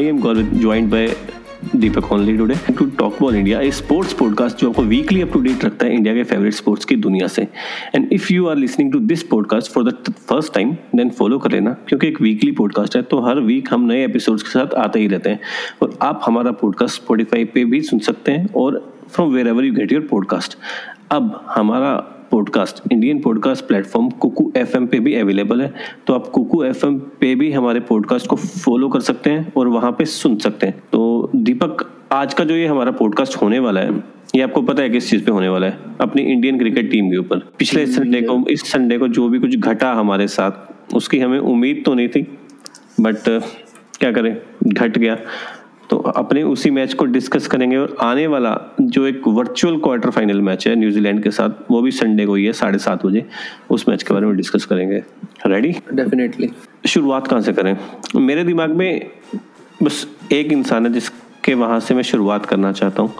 I am joined by Deepak only today. To talk about India a sports podcast जो आपको weekly up to date रखता है India के favourite sports की दुनिया से. And if you are listening to this podcast for the first time then follow कर लेना, क्योंकि एक वीकली पॉडकास्ट है तो हर वीक हम नए एपिसोड्स के साथ आते ही रहते हैं. और आप हमारा पॉडकास्ट स्पॉटिफाई पे भी सुन सकते हैं और from wherever you get your podcast अब हमारा podcast Indian podcast platform Kuku FM पे भी अवेलेबल है। तो आप कुकू एफ़ पे भी हमारे पॉडकास्ट को फॉलो कर सकते हैं और वहाँ पे सुन सकते हैं। तो दीपक आज का जो ये हमारा पॉडकास्ट होने वाला है ये आपको पता है किस चीज़ पे होने वाला है? अपनी इंडियन क्रिकेट टीम के ऊपर। पिछले संडे को इस संडे को जो भी कुछ घटा हमारे साथ उसकी हमें उम्मीद तो नहीं थी बट क्या करें? घट गया। तो अपने उसी मैच को डिस्कस करेंगे और आने वाला जो एक वर्चुअल क्वार्टर फाइनल मैच है न्यूजीलैंड के साथ वो भी संडे को ही है साढ़े सात बजे। उस मैच के बारे में डिस्कस करेंगे। रेडी डेफिनेटली शुरुआत कहाँ से करें? मेरे दिमाग में बस एक इंसान है जिसके वहाँ से मैं शुरुआत करना चाहता हूँ।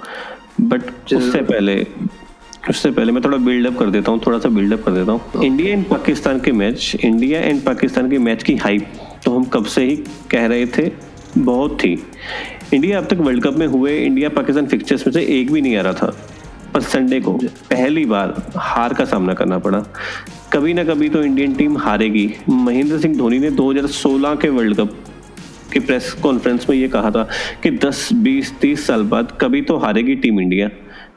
बट उससे पहले उससे पहले मैं थोड़ा बिल्डअप कर देता हूँ थोड़ा सा बिल्डअप कर देता हूँ। इंडिया एंड पाकिस्तान के मैच इंडिया एंड पाकिस्तान के मैच की हाइप तो हम कब से ही कह रहे थे बहुत थी। इंडिया अब तक वर्ल्ड कप में हुए इंडिया पाकिस्तान फिक्चर्स में से एक भी नहीं आ रहा था। पर संडे को पहली बार हार का सामना करना पड़ा। कभी ना कभी तो इंडियन टीम हारेगी। महेंद्र सिंह धोनी ने 2016 के वर्ल्ड कप की प्रेस कॉन्फ्रेंस में ये कहा था कि 10, 20, 30 साल बाद कभी तो हारेगी टीम इंडिया।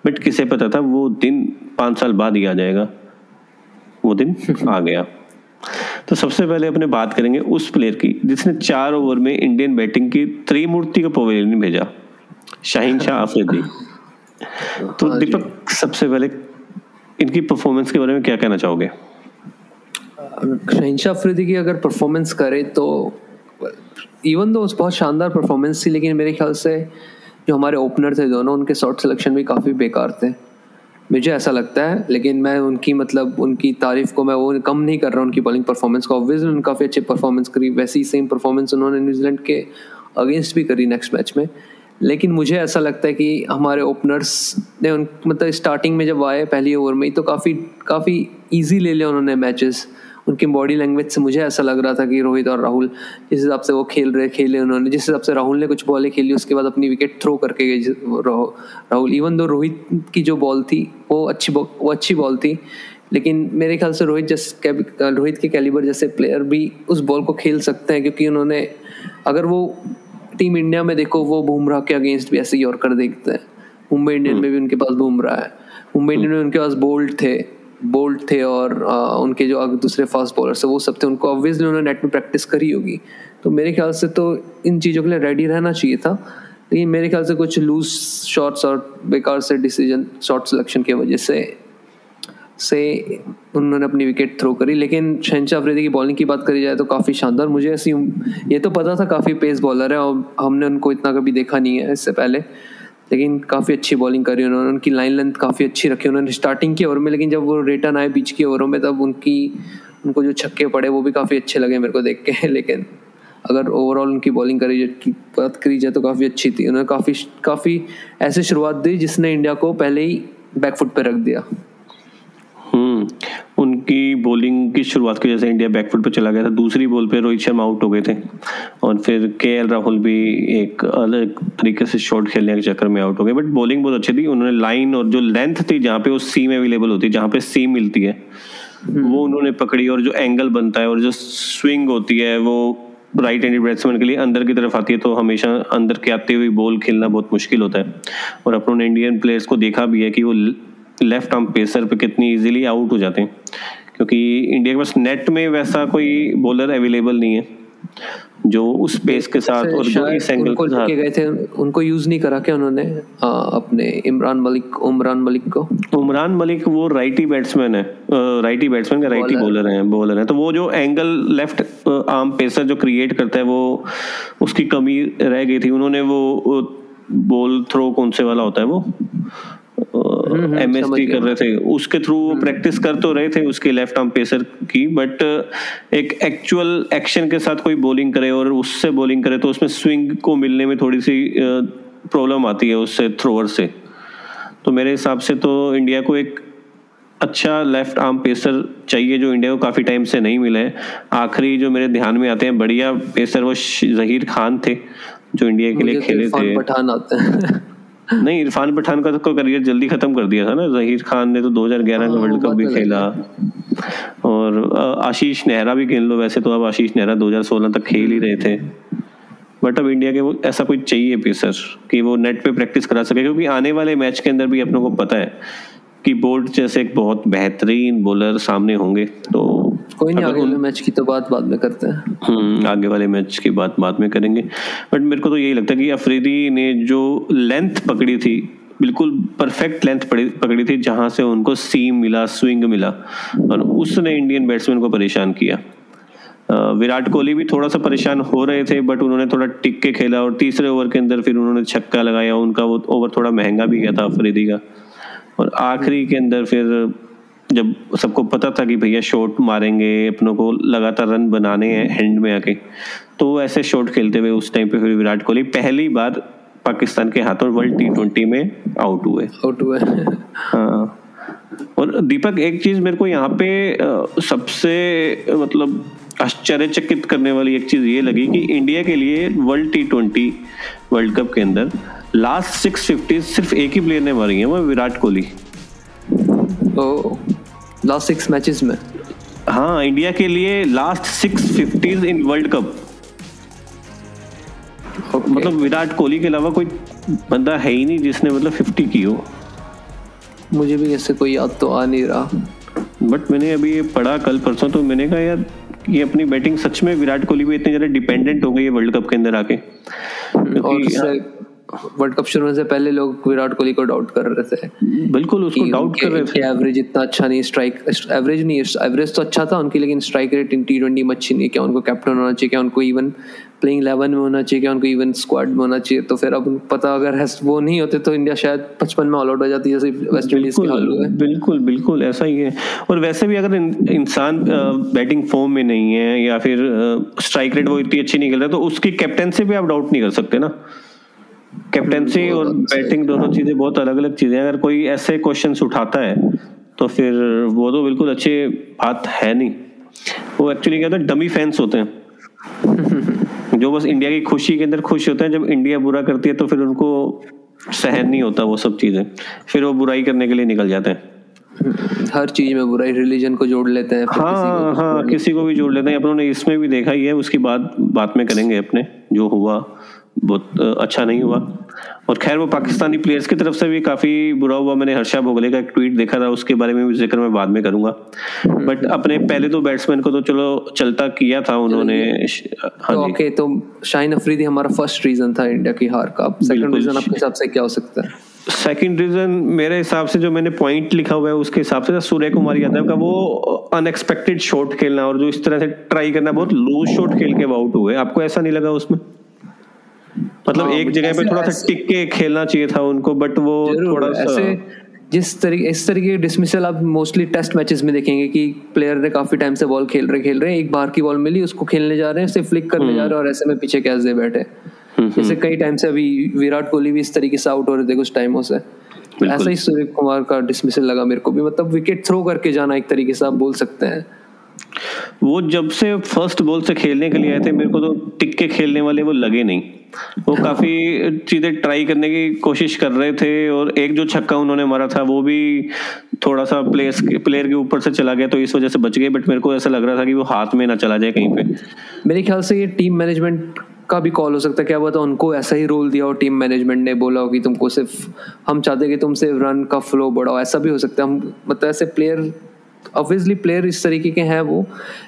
बट किसे पता था वो दिन पाँच साल बाद ही आ जाएगा। वो दिन आ गया। तो सबसे पहले अपने बात करेंगे उस प्लेयर की जिसने चार ओवर में इंडियन बैटिंग की त्रिमूर्ति का पवेलियन भेजा शाहीन शाह अफरीदी तो हाँ दीपक सबसे पहले इनकी परफॉर्मेंस के बारे में क्या कहना चाहोगे? शाहीन शाह अफरीदी की अगर परफॉर्मेंस करे तो इवन दो बहुत शानदार परफॉर्मेंस थी लेकिन मेरे ख्याल से जो हमारे ओपनर थे दोनों उनके शॉर्ट सिलेक्शन भी काफ़ी बेकार थे। मुझे ऐसा लगता है, लेकिन मैं उनकी मतलब उनकी तारीफ़ को मैं वो कम नहीं कर रहा उनकी बॉलिंग परफॉर्मेंस को। ऑब्वियसली उन्होंने काफ़ी अच्छी परफॉर्मेंस करी, वैसी सेम परफॉर्मेंस उन्होंने न्यूजीलैंड के अगेंस्ट भी करी नेक्स्ट मैच में। लेकिन मुझे ऐसा लगता है कि हमारे ओपनर्स ने उन मतलब स्टार्टिंग में जब आए पहली ओवर में तो काफ़ी काफ़ी ईजी ले लिया उन्होंने मैचेस उनकी बॉडी लैंग्वेज से मुझे ऐसा लग रहा था कि रोहित और राहुल जिस हिसाब से वो खेल रहे खेले उन्होंने जिस हिसाब से राहुल ने कुछ बॉलें खेली उसके बाद अपनी विकेट थ्रो करके गए राहुल। इवन दो रोहित की जो बॉल थी वो अच्छी वो अच्छी बॉल थी लेकिन मेरे ख्याल से रोहित जैस रोहित के कैलिबर जैसे प्लेयर भी उस बॉल को खेल सकते हैं क्योंकि उन्होंने अगर वो टीम इंडिया में देखो वो बुमराह के अगेंस्ट भी ऐसे यॉर्कर देखते हैं। मुंबई इंडियन में भी उनके पास बुमराह है। मुंबई इंडियन में उनके पास बोल्ट थे। बोल्ट थे और आ, उनके जो दूसरे फास्ट बॉलर थे वो सब थे उनको ऑब्वियसली उन्होंने नेट में प्रैक्टिस करी होगी। तो मेरे ख्याल से तो इन चीज़ों के लिए रेडी रहना चाहिए था। लेकिन मेरे ख्याल से कुछ लूज शॉट्स और बेकार से डिसीज़न शॉट सिलेक्शन की वजह से से उन्होंने अपनी विकेट थ्रो करी। लेकिन शहनशाह अफरीदी की बॉलिंग की बात करी जाए तो काफ़ी शानदार। मुझे ऐसी ये तो पता था काफ़ी पेस बॉलर है और हमने उनको इतना कभी देखा नहीं है इससे पहले। लेकिन काफ़ी अच्छी बॉलिंग करी उन्होंने, उनकी लाइन लेंथ काफ़ी अच्छी रखी उन्होंने स्टार्टिंग के ओवर में, लेकिन जब वो रिटर्न आए बीच के ओवरों में, तब उनकी, उनको जो छक्के पड़े, वो भी काफ़ी अच्छे लगे मेरे को देख के, लेकिन अगर ओवरऑल उनकी बॉलिंग करी, बात करी जाए तो काफ़ी अच्छी थी। उन्होंने काफ़ी काफ़ी ऐसी शुरुआत दी जिसने इंडिया को पहले ही बैकफुट पर रख दिया। उनकी बॉलिंग की शुरुआत की वजह से इंडिया बैकफुट पे चला गया था। दूसरी बॉल पे रोहित शर्मा आउट हो गए थे। और फिर के एल राहुल भी एक अलग तरीके से शॉट खेलने के चक्कर में आउट हो गए। बट बॉलिंग बहुत अच्छी थी। उन्होंने लाइन और जो लेंथ थी जहाँ पे वो सीम अवेलेबल होती है जहाँ पे सीम मिलती है हम्म। वो उन्होंने पकड़ी और जो एंगल बनता है और जो स्विंग होती है वो राइट हैंडेड बैट्समैन के लिए अंदर की तरफ़ आती है तो हमेशा अंदर के आते हुए बॉल खेलना बहुत मुश्किल होता है। और अपनों इंडियन प्लेयर्स को देखा भी है कि वो लेफ़्ट आर्म पेसर पे कितनी इजीली आउट हो जाते हैं। क्योंकि इंडिया के पास नेट में वैसा कोई बॉलर अवेलेबल नहीं है जो उस पेस के साथ और जो इस एंगल के साथ। गए थे उनको यूज़ नहीं करा क्या उन्होंने आ, अपने इमरान मलिक उमरान मलिक को? उमरान मलिक वो राइटी बैट्समैन है राइटी बैट्समैन का राइटी बॉलर है बॉलर है। तो वो जो एंगल लेफ़्ट आर्म पेसर जो क्रिएट करता है वो उसकी कमी रह गई थी। उन्होंने वो बॉल थ्रो कौन से वाला होता है वो? एमएसटी कर रहे थे। उसके थ्रू वो प्रैक्टिस कर तो रहे थे उसके लेफ़्ट आर्म पेसर की बट एक एक्चुअल एक्शन के साथ कोई बॉलिंग करे और उससे बॉलिंग करे तो उसमें स्विंग को मिलने में थोड़ी सी प्रॉब्लम आती है उससे थ्रोअर से। तो मेरे हिसाब से तो इंडिया को एक अच्छा लेफ़्ट आर्म पेसर चाहिए जो इंडिया को काफ़ी टाइम से नहीं मिले। हैं आखिरी जो मेरे ध्यान में आते हैं बढ़िया पेसर वो जहीर खान थे जो इंडिया के लिए तो खेले थे। पठान आते हैं। नहीं इरफान पठान का तो करियर जल्दी खत्म कर दिया था ना। जहीर खान ने तो 2011 का हाँ, वर्ल्ड कप भी खेला। और आशीष नेहरा भी खेल लो। वैसे तो अब आशीष नेहरा 2016 तक खेल ही रहे थे। बट अब इंडिया के वो ऐसा कोई चाहिए पेसर कि वो नेट पे प्रैक्टिस करा सके क्योंकि आने वाले मैच के अंदर भी अपनों को पता है कि बोल्ट जैसे एक बहुत बेहतरीन बॉलर सामने होंगे तो कोई नहीं आगे वाले मैच की तो बात बाद में करते हैं। हम्म, आगे वाले मैच की बात बाद में करेंगे। बट मेरे को तो यही लगता है कि अफरीदी ने जो लेंथ पकड़ी थी बिल्कुल परफेक्ट लेंथ पकड़ी थी जहाँ से उनको सीम मिला स्विंग मिला और उसने इंडियन बैट्समैन को परेशान किया। विराट कोहली भी थोड़ा सा परेशान हो रहे थे बट उन्होंने थोड़ा टिक के खेला और तीसरे ओवर के अंदर फिर उन्होंने छक्का लगाया उनका वो ओवर थोड़ा महँगा भी गया था अफरीदी का। और आखिरी के अंदर फिर जब सबको पता था कि भैया शॉट मारेंगे अपनों को लगातार रन बनाने हैं हैंड में आके तो ऐसे शॉट खेलते हुए उस टाइम पे फिर विराट कोहली पहली बार पाकिस्तान के हाथों वर्ल्ड टी ट्वेंटी में आउट हुए। आउट हुए। हाँ। और दीपक एक चीज़ मेरे को यहाँ पे सबसे मतलब आश्चर्यचकित करने वाली एक चीज़ ये लगी कि इंडिया के लिए world T twenty world cup के अंदर लास्ट सिक्स फिफ्टी सिर्फ़ एक ही प्लेयर ने मारी है वो Virat Kohli. Last six matches में? हाँ इंडिया के लिए last six fifties in world cup Okay. मतलब विराट कोहली के अलावा कोई बंदा है ही नहीं जिसने मतलब फिफ्टी की हो। मुझे भी ऐसे कोई याद तो आ नहीं रहा। बट मैंने अभी ये पढ़ा कल परसों तो मैंने कहा यार ये अपनी बैटिंग सच में विराट कोहली भी इतनी ज़्यादा डिपेंडेंट हो गई है वर्ल्ड कप के अंदर आके? और वर्ल्ड कप शुरू होने से पहले लोग विराट कोहली को डाउट कर रहे थे बिल्कुल उसको डाउट कर रहे थे। एवरेज इतना अच्छा नहीं स्ट्राइक एवरेज नहीं एवरेज तो अच्छा था उनकी लेकिन strike rate in T twenty में अच्छी नहीं क्या उनको कैप्टन होना चाहिए क्या उनको इवन प्लेइंग इलेवन में होना चाहिए क्या उनको इवन स्क्वाड में होना चाहिए तो फिर अब पता अगर है वो नहीं होते तो इंडिया शायद पचपन में ऑल आउट हो जाती जैसे वेस्ट इंडीज के हाल हुए। बिल्कुल बिल्कुल ऐसा ही है। और वैसे भी अगर इंसान बैटिंग फॉर्म में नहीं है या फिर स्ट्राइक रेट वो इतनी अच्छी नहीं खेल रहा तो उसकी कैप्टनसी पे आप डाउट नहीं कर सकते ना। कैप्टनसी और बैटिंग दोनों चीज़ें बहुत अलग अलग चीज़ें हैं। अगर कोई ऐसे क्वेश्चन उठाता है तो फिर वो तो बिल्कुल अच्छी बात है नहीं। वो एक्चुअली क्या होता है डमी फैंस होते हैं। जो बस इंडिया की खुशी के अंदर खुश होते हैं जब इंडिया बुरा करती है तो फिर उनको सहन नहीं होता वो सब चीज़ें। फिर वो बुराई करने के लिए निकल जाते हैं। हर चीज़ में बुराई रिलीजन को जोड़ लेते हैं फिर किसी हाँ को हाँ किसी को भी जोड़ लेते हैं। अपनों ने इसमें भी देखा ही है उसकी बात बात में करेंगे अपने जो हुआ। बहुत अच्छा नहीं हुआ। और खैर वो पाकिस्तानी प्लेयर्स की तरफ़ से भी काफ़ी बुरा हुआ। मैंने हर्षा भोगले का एक ट्वीट देखा था उसके बारे में भी ज़िक्र मैं बाद में करूँगा। बट अपने पहले तो बैट्समैन को तो चलो चलता किया था उन्होंने। हाँ तो जी। ओके तो शाहीन अफरीदी हमारा फ़र्स्ट रीजन था इंडिया की हार का। सेकंड रीजन आपके हिसाब से क्या हो सकता है? सेकंड रीजन मेरे हिसाब से जो मैंने पॉइंट लिखा हुआ है उसके हिसाब से सूर्य कुमार यादव का वो अनएक्सपेक्टेड शॉट खेलना और जो इस तरह से ट्राई करना बहुत लूज शॉट खेल के आउट हुए। आपको ऐसा नहीं लगा उसमें? मतलब हाँ, एक जगह पे थोड़ा सा टिक के खेलना चाहिए था उनको बट वो थोड़ा सा ऐसे जिस तरीके इस तरीके के डिसमिसल आप मोस्टली टेस्ट मैचेस में देखेंगे कि प्लेयर ने काफ़ी टाइम से बॉल खेल रहे खेल रहे हैं एक बार की बॉल मिली उसको खेलने जा रहे हैं उसे फ्लिक करने जा रहे हैं और ऐसे में पीछे कैच दे बैठे जैसे कई टाइम से अभी विराट कोहली भी इस तरीके से आउट हो रहे थे कुछ टाइमों से। ऐसा ही सूर्य कुमार का डिसमिसल लगा मेरे को भी मतलब विकेट थ्रो करके जाना एक तरीके से आप बोल सकते हैं। वो जब से फ़र्स्ट बॉल से खेलने के लिए आए थे मेरे को तो टिक के खेलने वाले वो लगे नहीं। वो काफ़ी चीज़ें ट्राई करने की कोशिश कर रहे थे और एक जो छक्का उन्होंने मारा था, वो भी थोड़ा सा प्लेयर्स के प्लेयर के ऊपर से चला गया तो इस वजह से बच गए बट मेरे को ऐसा लग रहा था कि वो हाथ में ना चला जाए कहीं पे। मेरे ख्याल से ये टीम मैनेजमेंट का भी कॉल हो सकता है, क्या पता उनको ऐसा ही रोल दिया हो टीम मैनेजमेंट ने बोला हो कि तुमको सिर्फ़, हम चाहते कि तुम सिर्फ़ रन का फ्लो बढ़ाओ, ऐसा भी हो सकता है, हम मतलब ऐसे प्लेयर ऑब्वियसली प्लेयर इस तरीके के हैं वो,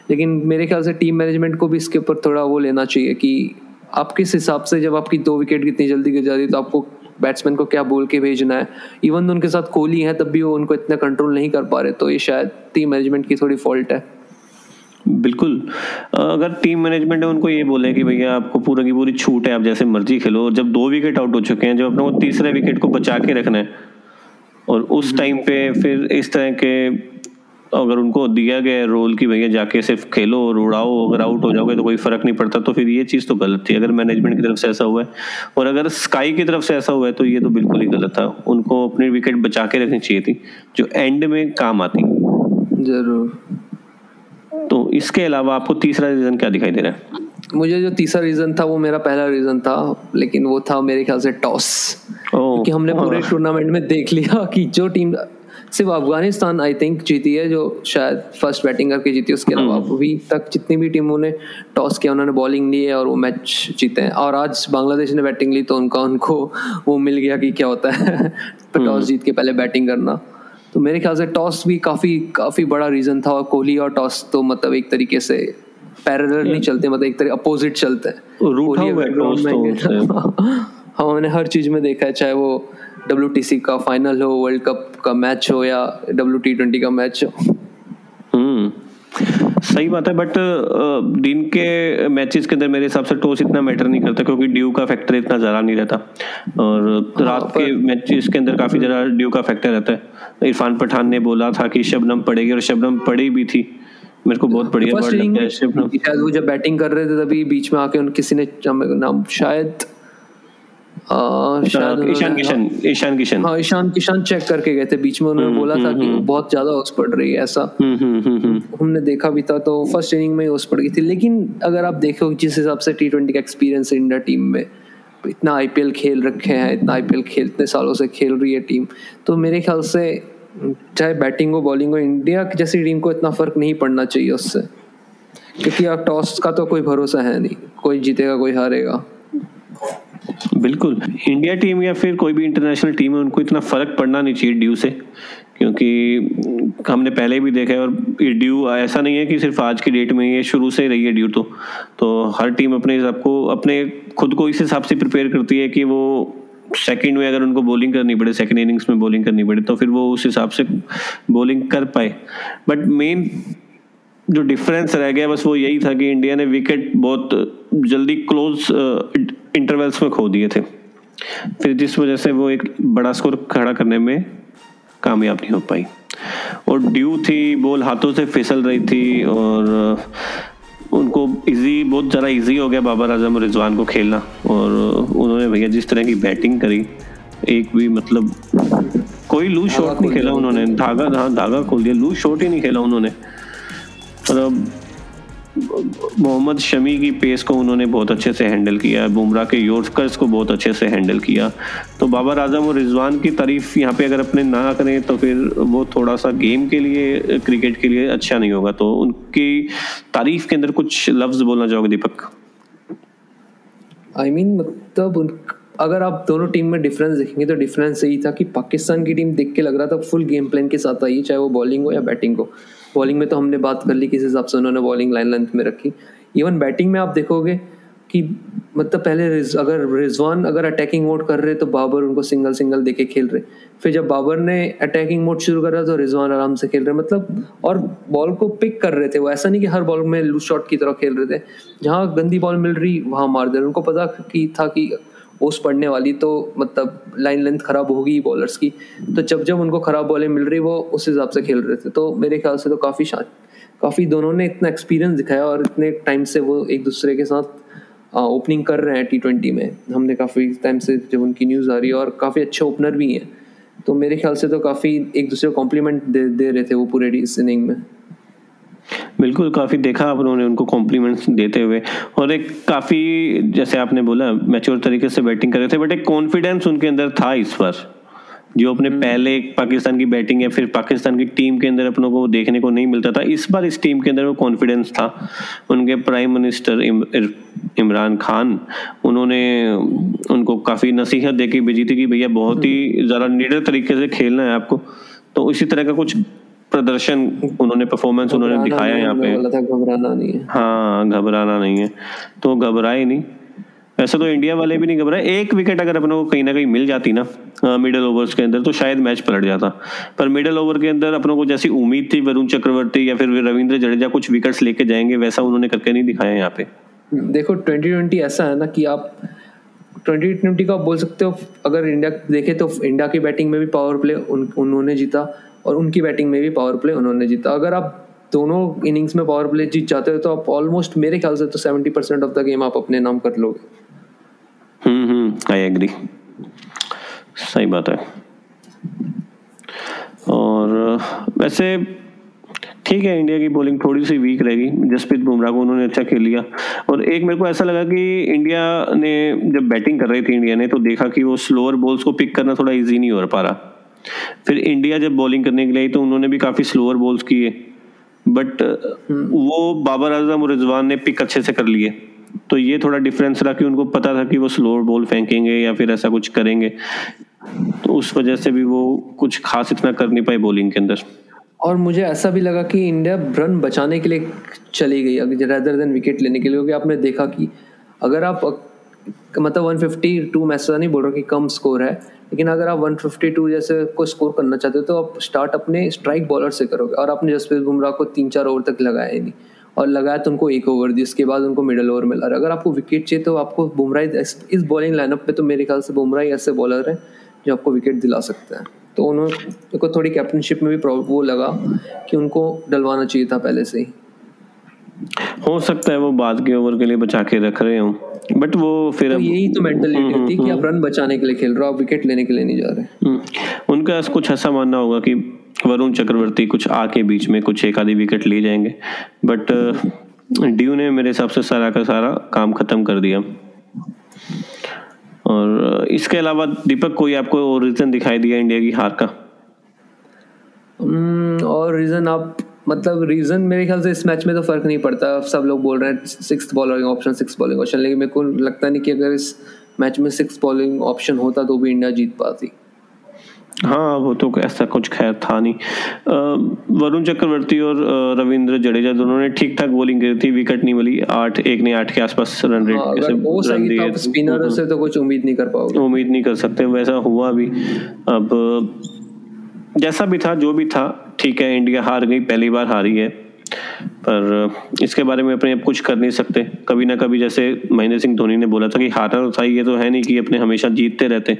लेकिन मेरे ख्याल से टीम मैनेजमेंट को भी इसके ऊपर थोड़ा वो लेना चाहिए कि आप किस हिसाब से जब आपकी दो विकेट इतनी जल्दी गिर जाती है तो आपको बैट्समैन को क्या बोल के भेजना है? इवन उनके साथ कोहली है तब भी वो उनको इतना कंट्रोल नहीं कर पा रहे तो ये शायद टीम मैनेजमेंट की थोड़ी फॉल्ट है। बिल्कुल। अगर टीम मैनेजमेंट है उनको ये बोले कि भैया आपको पूरा की पूरी छूट है आप जैसे मर्ज़ी खेलो और जब दो विकेट आउट हो चुके हैं जब अपने को तीसरे विकेट को बचा के रखना है और उस टाइम पे फिर इस तरह के अगर उनको दिया गया रोल कि भैया जाके सिर्फ़ खेलो और उड़ाओ अगर आउट हो जाओगे तो कोई फ़र्क नहीं पड़ता तो फिर ये चीज़ तो गलत थी। अगर मैनेजमेंट की तरफ़ से ऐसा हुआ है और अगर स्काई की तरफ़ से ऐसा हुआ है तो ये तो बिल्कुल ही गलत था। उनको अपनी विकेट बचा के रखनी चाहिए थी जो एंड में काम आती। ज़रूर। तो इसके अलावा आपको तीसरा रीजन क्या दिखाई दे रहा है? मुझे जो तीसरा रीजन था वो मेरा पहला रीजन था लेकिन वो था मेरे ख्याल से टॉस क्योंकि हमने पूरे टूर्नामेंट में देख लिया कि जो टीम सिर्फ़ अफ़गानिस्तान आई थिंक जीती है जो शायद फ़र्स्ट बैटिंग करके जीती उसके अलावा हम्म। अभी तक जितनी भी टीमों ने टॉस किया उन्होंने बॉलिंग ली है और वो मैच जीते हैं। और आज बांग्लादेश ने बैटिंग ली तो उनका उनको वो मिल गया कि क्या होता है। तो टॉस हम्म। जीत के पहले बैटिंग करना। तो मेरे ख्याल से टॉस भी काफ़ी काफ़ी बड़ा रीज़न था और कोहली और टॉस तो मतलब एक तरीके से पैरेलल नहीं चलते मतलब एक तरह अपोजिट चलते हैं। हाँ। मैंने हर चीज़ में देखा है चाहे वो डब्ल्यू का फाइनल हो वर्ल्ड कप का मैच हो या डब्ल्यू का मैच हो। हम्म सही बात है बट दिन के मैचेस के अंदर मेरे हिसाब से टॉस इतना मैटर नहीं करता क्योंकि ड्यू का फैक्टर इतना ज़्यादा नहीं रहता। और हाँ, रात के मैचेस के अंदर काफ़ी ज़्यादा ड्यू का फैक्टर रहता है। इरफान पठान ने बोला था कि शबनम पड़ेगी और शबनम पड़ी भी थी। मेरे को बहुत बढ़िया वर्ड लगता है शायद वो जब बैटिंग कर रहे थे तभी बीच में आके उन किसी ने नाम शायद ईशान किशन ईशान किशन। हाँ ईशान किशन चेक करके गए थे बीच में उन्होंने हम्म, बोला था हम्म, कि हम्म। बहुत ज़्यादा ओस पड़ रही है ऐसा। हमने देखा भी था तो फ़र्स्ट इनिंग में ओस पड़ गई थी। लेकिन अगर आप देखो जिस हिसाब से टी ट्वेंटी का एक्सपीरियंस है इंडिया टीम में इतना आईपीएल खेल रखे हैं इतना आईपीएल खेल इतने सालों से खेल रही है टीम तो मेरे ख्याल से चाहे बैटिंग हो बॉलिंग हो इंडिया जैसी टीम को इतना फ़र्क नहीं पड़ना चाहिए उससे। क्योंकि अब टॉस का तो कोई भरोसा है नहीं। कोई जीतेगा, कोई हारेगा। बिल्कुल। इंडिया टीम या फिर कोई भी इंटरनेशनल टीम है, उनको इतना फ़र्क पड़ना नहीं चाहिए ड्यू से। क्योंकि हमने पहले भी देखा है और ये ड्यू ऐसा नहीं है कि सिर्फ़ आज की डेट में ये शुरू से रही है ड्यू तो। तो हर टीम अपने हिसाब को, अपने खुद को इस हिसाब से प्रिपेयर करती है कि वो सेकंड में अगर उनको बॉलिंग करनी पड़े सेकंड इनिंग्स में बॉलिंग करनी पड़े तो फिर वो उस हिसाब से बॉलिंग कर पाए। बट मेन जो डिफरेंस रह गया, बस वो यही था कि इंडिया ने विकेट बहुत जल्दी क्लोज इंटरवल्स में खो दिए थे। फिर जिस वजह से वो एक बड़ा स्कोर खड़ा करने में कामयाब नहीं हो पाई। और ड्यू थी बॉल हाथों से फिसल रही थी और उनको इजी बहुत ज़रा इजी हो गया बाबर आज़म और रिजवान को खेलना। और उन्होंने भैया जिस तरह की बैटिंग करी एक भी मतलब कोई लूज शॉट नहीं खेला उन्होंने। धागा हाँ धागा खोल दिया लूज शॉट ही नहीं खेला उन्होंने। मतलब मोहम्मद शमी की पेस को उन्होंने बहुत अच्छे से हैंडल किया बुमराह के योर्कर्स को बहुत अच्छे से हैंडल किया। तो बाबर आज़म और रिजवान की तारीफ़ यहाँ पे अगर अपने ना करें तो फिर वो थोड़ा सा गेम के लिए क्रिकेट के लिए अच्छा नहीं होगा। तो उनकी तारीफ़ के अंदर कुछ लफ्ज बोलना चाहोगे Deepak? I I mean mean, मतलब अगर आप दोनों टीम में डिफरेंस देखेंगे तो डिफरेंस यही था कि पाकिस्तान की टीम देख के लग रहा था फुल गेम प्लान के साथ आई चाहे वो बॉलिंग हो या बैटिंग हो। बॉलिंग में तो हमने बात कर ली किस हिसाब से उन्होंने बॉलिंग लाइन लेंथ में रखी। इवन बैटिंग में आप देखोगे कि मतलब पहले रिज, अगर रिजवान अगर अटैकिंग मोड कर रहे तो बाबर उनको सिंगल सिंगल देके खेल रहे। फिर जब बाबर ने अटैकिंग मोड शुरू करा तो रिजवान आराम से खेल रहे। मतलब और बॉल को पिक कर रहे थे वो। ऐसा नहीं कि हर बॉल में लूज शॉट की तरह खेल रहे थे। जहाँ गंदी बॉल मिल रही वहाँ मार दे रहे। उनको पता की था कि ओस पड़ने वाली तो मतलब लाइन लेंथ खराब होगी बॉलर्स की। तो जब जब उनको खराब बॉलें मिल रही, वो उस हिसाब से खेल रहे थे। तो मेरे ख्याल से तो काफ़ी काफ़ी दोनों ने इतना एक्सपीरियंस दिखाया और इतने टाइम से वो एक दूसरे के साथ ओपनिंग कर रहे हैं टी ट्वेंटी में। हमने काफ़ी टाइम से जब उनकी न्यूज़ आ रही है और काफ़ी अच्छे ओपनर भी हैं। तो मेरे ख्याल से तो काफ़ी एक दूसरे को कॉम्प्लीमेंट दे दे रहे थे वो पूरे इस इनिंग में। बिल्कुल काफ़ी देखा आप उन्होंने उनको कॉम्प्लीमेंट्स देते हुए और एक काफ़ी जैसे आपने बोला मैच्योर तरीके से बैटिंग कर रहे थे बट एक कॉन्फिडेंस उनके अंदर था इस बार जो अपने हम्म। पहले पाकिस्तान की बैटिंग या फिर पाकिस्तान की टीम के अंदर अपनों को देखने को नहीं मिलता था इस बार इस टीम के अंदर वो कॉन्फिडेंस था उनके प्राइम मिनिस्टर इमरान खान उन्होंने उनको काफ़ी नसीहत देके भेजी थी कि भैया बहुत ही हम्म। ज़्यादा निडर तरीके से खेलना है आपको तो इसी तरह का कुछ प्रदर्शन उन्होंने परफॉर्मेंस उन्होंने दिखाया यहाँ पे। घबराना नहीं है। हाँ घबराना नहीं है। तो घबराए नहीं। वैसे तो इंडिया वाले भी नहीं घबराए। एक विकेट अगर अपने को कहीं ना कहीं मिल जाती ना मिडिल ओवर्स के अंदर तो शायद मैच पलट जाता। पर मिडिल ओवर के अंदर अपनों को जैसी उम्मीद थी वरुण चक्रवर्ती या फिर रविंद्र जडेजा कुछ विकेट्स लेके जाएँगे वैसा उन्होंने करके नहीं दिखाया यहाँ पे। देखो ट्वेंटी ट्वेंटी ऐसा है ना कि आप ट्वेंटी ट्वेंटी का बोल सकते हो अगर इंडिया देखे तो इंडिया की बैटिंग में भी पावर प्ले उन, उन्होंने जीता और उनकी बैटिंग में भी पावर प्ले उन्होंने जीता। अगर आप दोनों इनिंग्स में पावर प्ले जीत जाते हो तो आप ऑलमोस्ट मेरे ख्याल से तो seventy percent of the game आप अपने नाम कर लोगे। हम्म हम्म आई एग्री सही बात है। और वैसे ठीक है इंडिया की बॉलिंग थोड़ी सी वीक रहेगी। जसप्रीत बुमराह को उन्होंने अच्छा खेल लिया। और एक मेरे को ऐसा लगा कि इंडिया ने जब बैटिंग कर रही थी इंडिया ने तो देखा कि वो स्लोअर बॉल्स को पिक करना थोड़ा इजी नहीं हो पा रहा। फिर इंडिया जब बॉलिंग करने के लिए तो उन्होंने भी काफ़ी स्लोअर बॉल्स किए। बट वो बाबर आज़म और रिजवान ने पिक अच्छे से कर लिए। तो ये थोड़ा डिफरेंस रहा कि उनको पता था कि वो स्लोअर बॉल फेंकेंगे या फिर ऐसा कुछ करेंगे। तो उस वजह से भी वो कुछ खास इतना कर नहीं पाए बॉलिंग के अंदर। और मुझे ऐसा भी लगा कि इंडिया रन बचाने के लिए चली गई रेदर देन विकेट लेने के लिए, क्योंकि आपने देखा कि अगर आप मतलब 152 मैं ऐसा नहीं बोल रहा कि कम स्कोर है, लेकिन अगर आप 152 जैसे को स्कोर करना चाहते हो तो आप स्टार्ट अपने स्ट्राइक बॉलर से करोगे। और आपने जसप्रीत बुमराह को तीन चार ओवर तक लगाया ही नहीं। और लगाया तो उनको एक ओवर दी उसके बाद उनको मिडल ओवर मिला। अगर आपको विकेट चाहिए तो आपको बुमराह इस बॉलिंग लाइनअप पे तो मेरे ख्याल से बुमराह ऐसे बॉलर है, जो आपको विकेट दिला सकते हैं। तो उन्होंने को थोड़ी कैप्टनशिप में भी वो लगा कि उनको डलवाना चाहिए था पहले से ही। हो सकता है वो बाद के ओवर के लिए बचा के रख रहे हो बट वो फिर तो यही तो मेंटलिटी हम्म, होती है कि आप रन हम्म, बचाने के लिए खेल रहे हो आप विकेट लेने के लिए नहीं जा रहे। हम्म, उनका कुछ ऐसा मानना होगा कि वरुण चक्रवर्ती कुछ आके बीच में कुछ एक आधी विकेट ले जाएँगे बट ड्यू ने मेरे हिसाब से सारा का सारा काम खत्म कर दिया। और इसके अलावा दीपक, कोई आपको और रीजन दिखाई दिया इंडिया की हार का? और रीजन आप मतलब रीजन मेरे ख्याल से इस मैच में तो फ़र्क नहीं पड़ता। सब लोग बोल रहे हैं six bowling option six bowling option लेकिन मेरे को लगता नहीं कि अगर इस मैच में सिक्स बॉलिंग ऑप्शन होता तो भी इंडिया जीत पाती। हाँ वो तो ऐसा कुछ खैर था नहीं। वरुण चक्रवर्ती और रविंद्र जडेजा दोनों ने ठीक ठाक बॉलिंग करी थी विकेट नहीं मिली। आठ एक ने आठ के आसपास रन रेट हाँ, वो रन दिए स्पिनर से तो कुछ उम्मीद नहीं कर पाओगे। उम्मीद नहीं कर सकते वैसा हुआ भी। अब जैसा भी था जो भी था ठीक है इंडिया हार गई पहली बार हारी है। पर इसके बारे में अपने अब कुछ कर नहीं सकते। कभी ना कभी जैसे महेंद्र सिंह धोनी ने बोला था कि हारना था ये तो है नहीं कि अपने हमेशा जीतते रहते।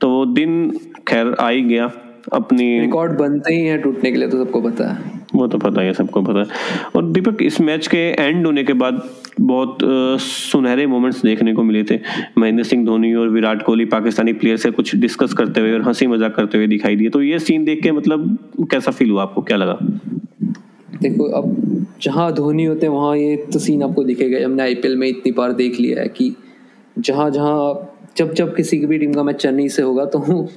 तो वो दिन खैर आ ही गया। अपनी रिकॉर्ड बनते ही हैं टूटने के लिए तो सबको पता है। वो तो पता है सबको पता है। और दीपक इस मैच के एंड होने के बाद बहुत सुनहरे मोमेंट्स देखने को मिले थे। महेंद्र सिंह धोनी और विराट कोहली पाकिस्तानी प्लेयर से कुछ डिस्कस करते हुए और हँसी मज़ाक करते हुए दिखाई दिए। तो ये सीन देख के मतलब कैसा फील हुआ आपको? क्या लगा? देखो अब जहाँ धोनी होते हैं वहाँ ये तो सीन आपको दिखेगा। हमने आईपीएल में इतनी बार देख लिया है कि जहाँ जहाँ जब जब किसी की भी टीम का मैच चेन्नई से होगा तो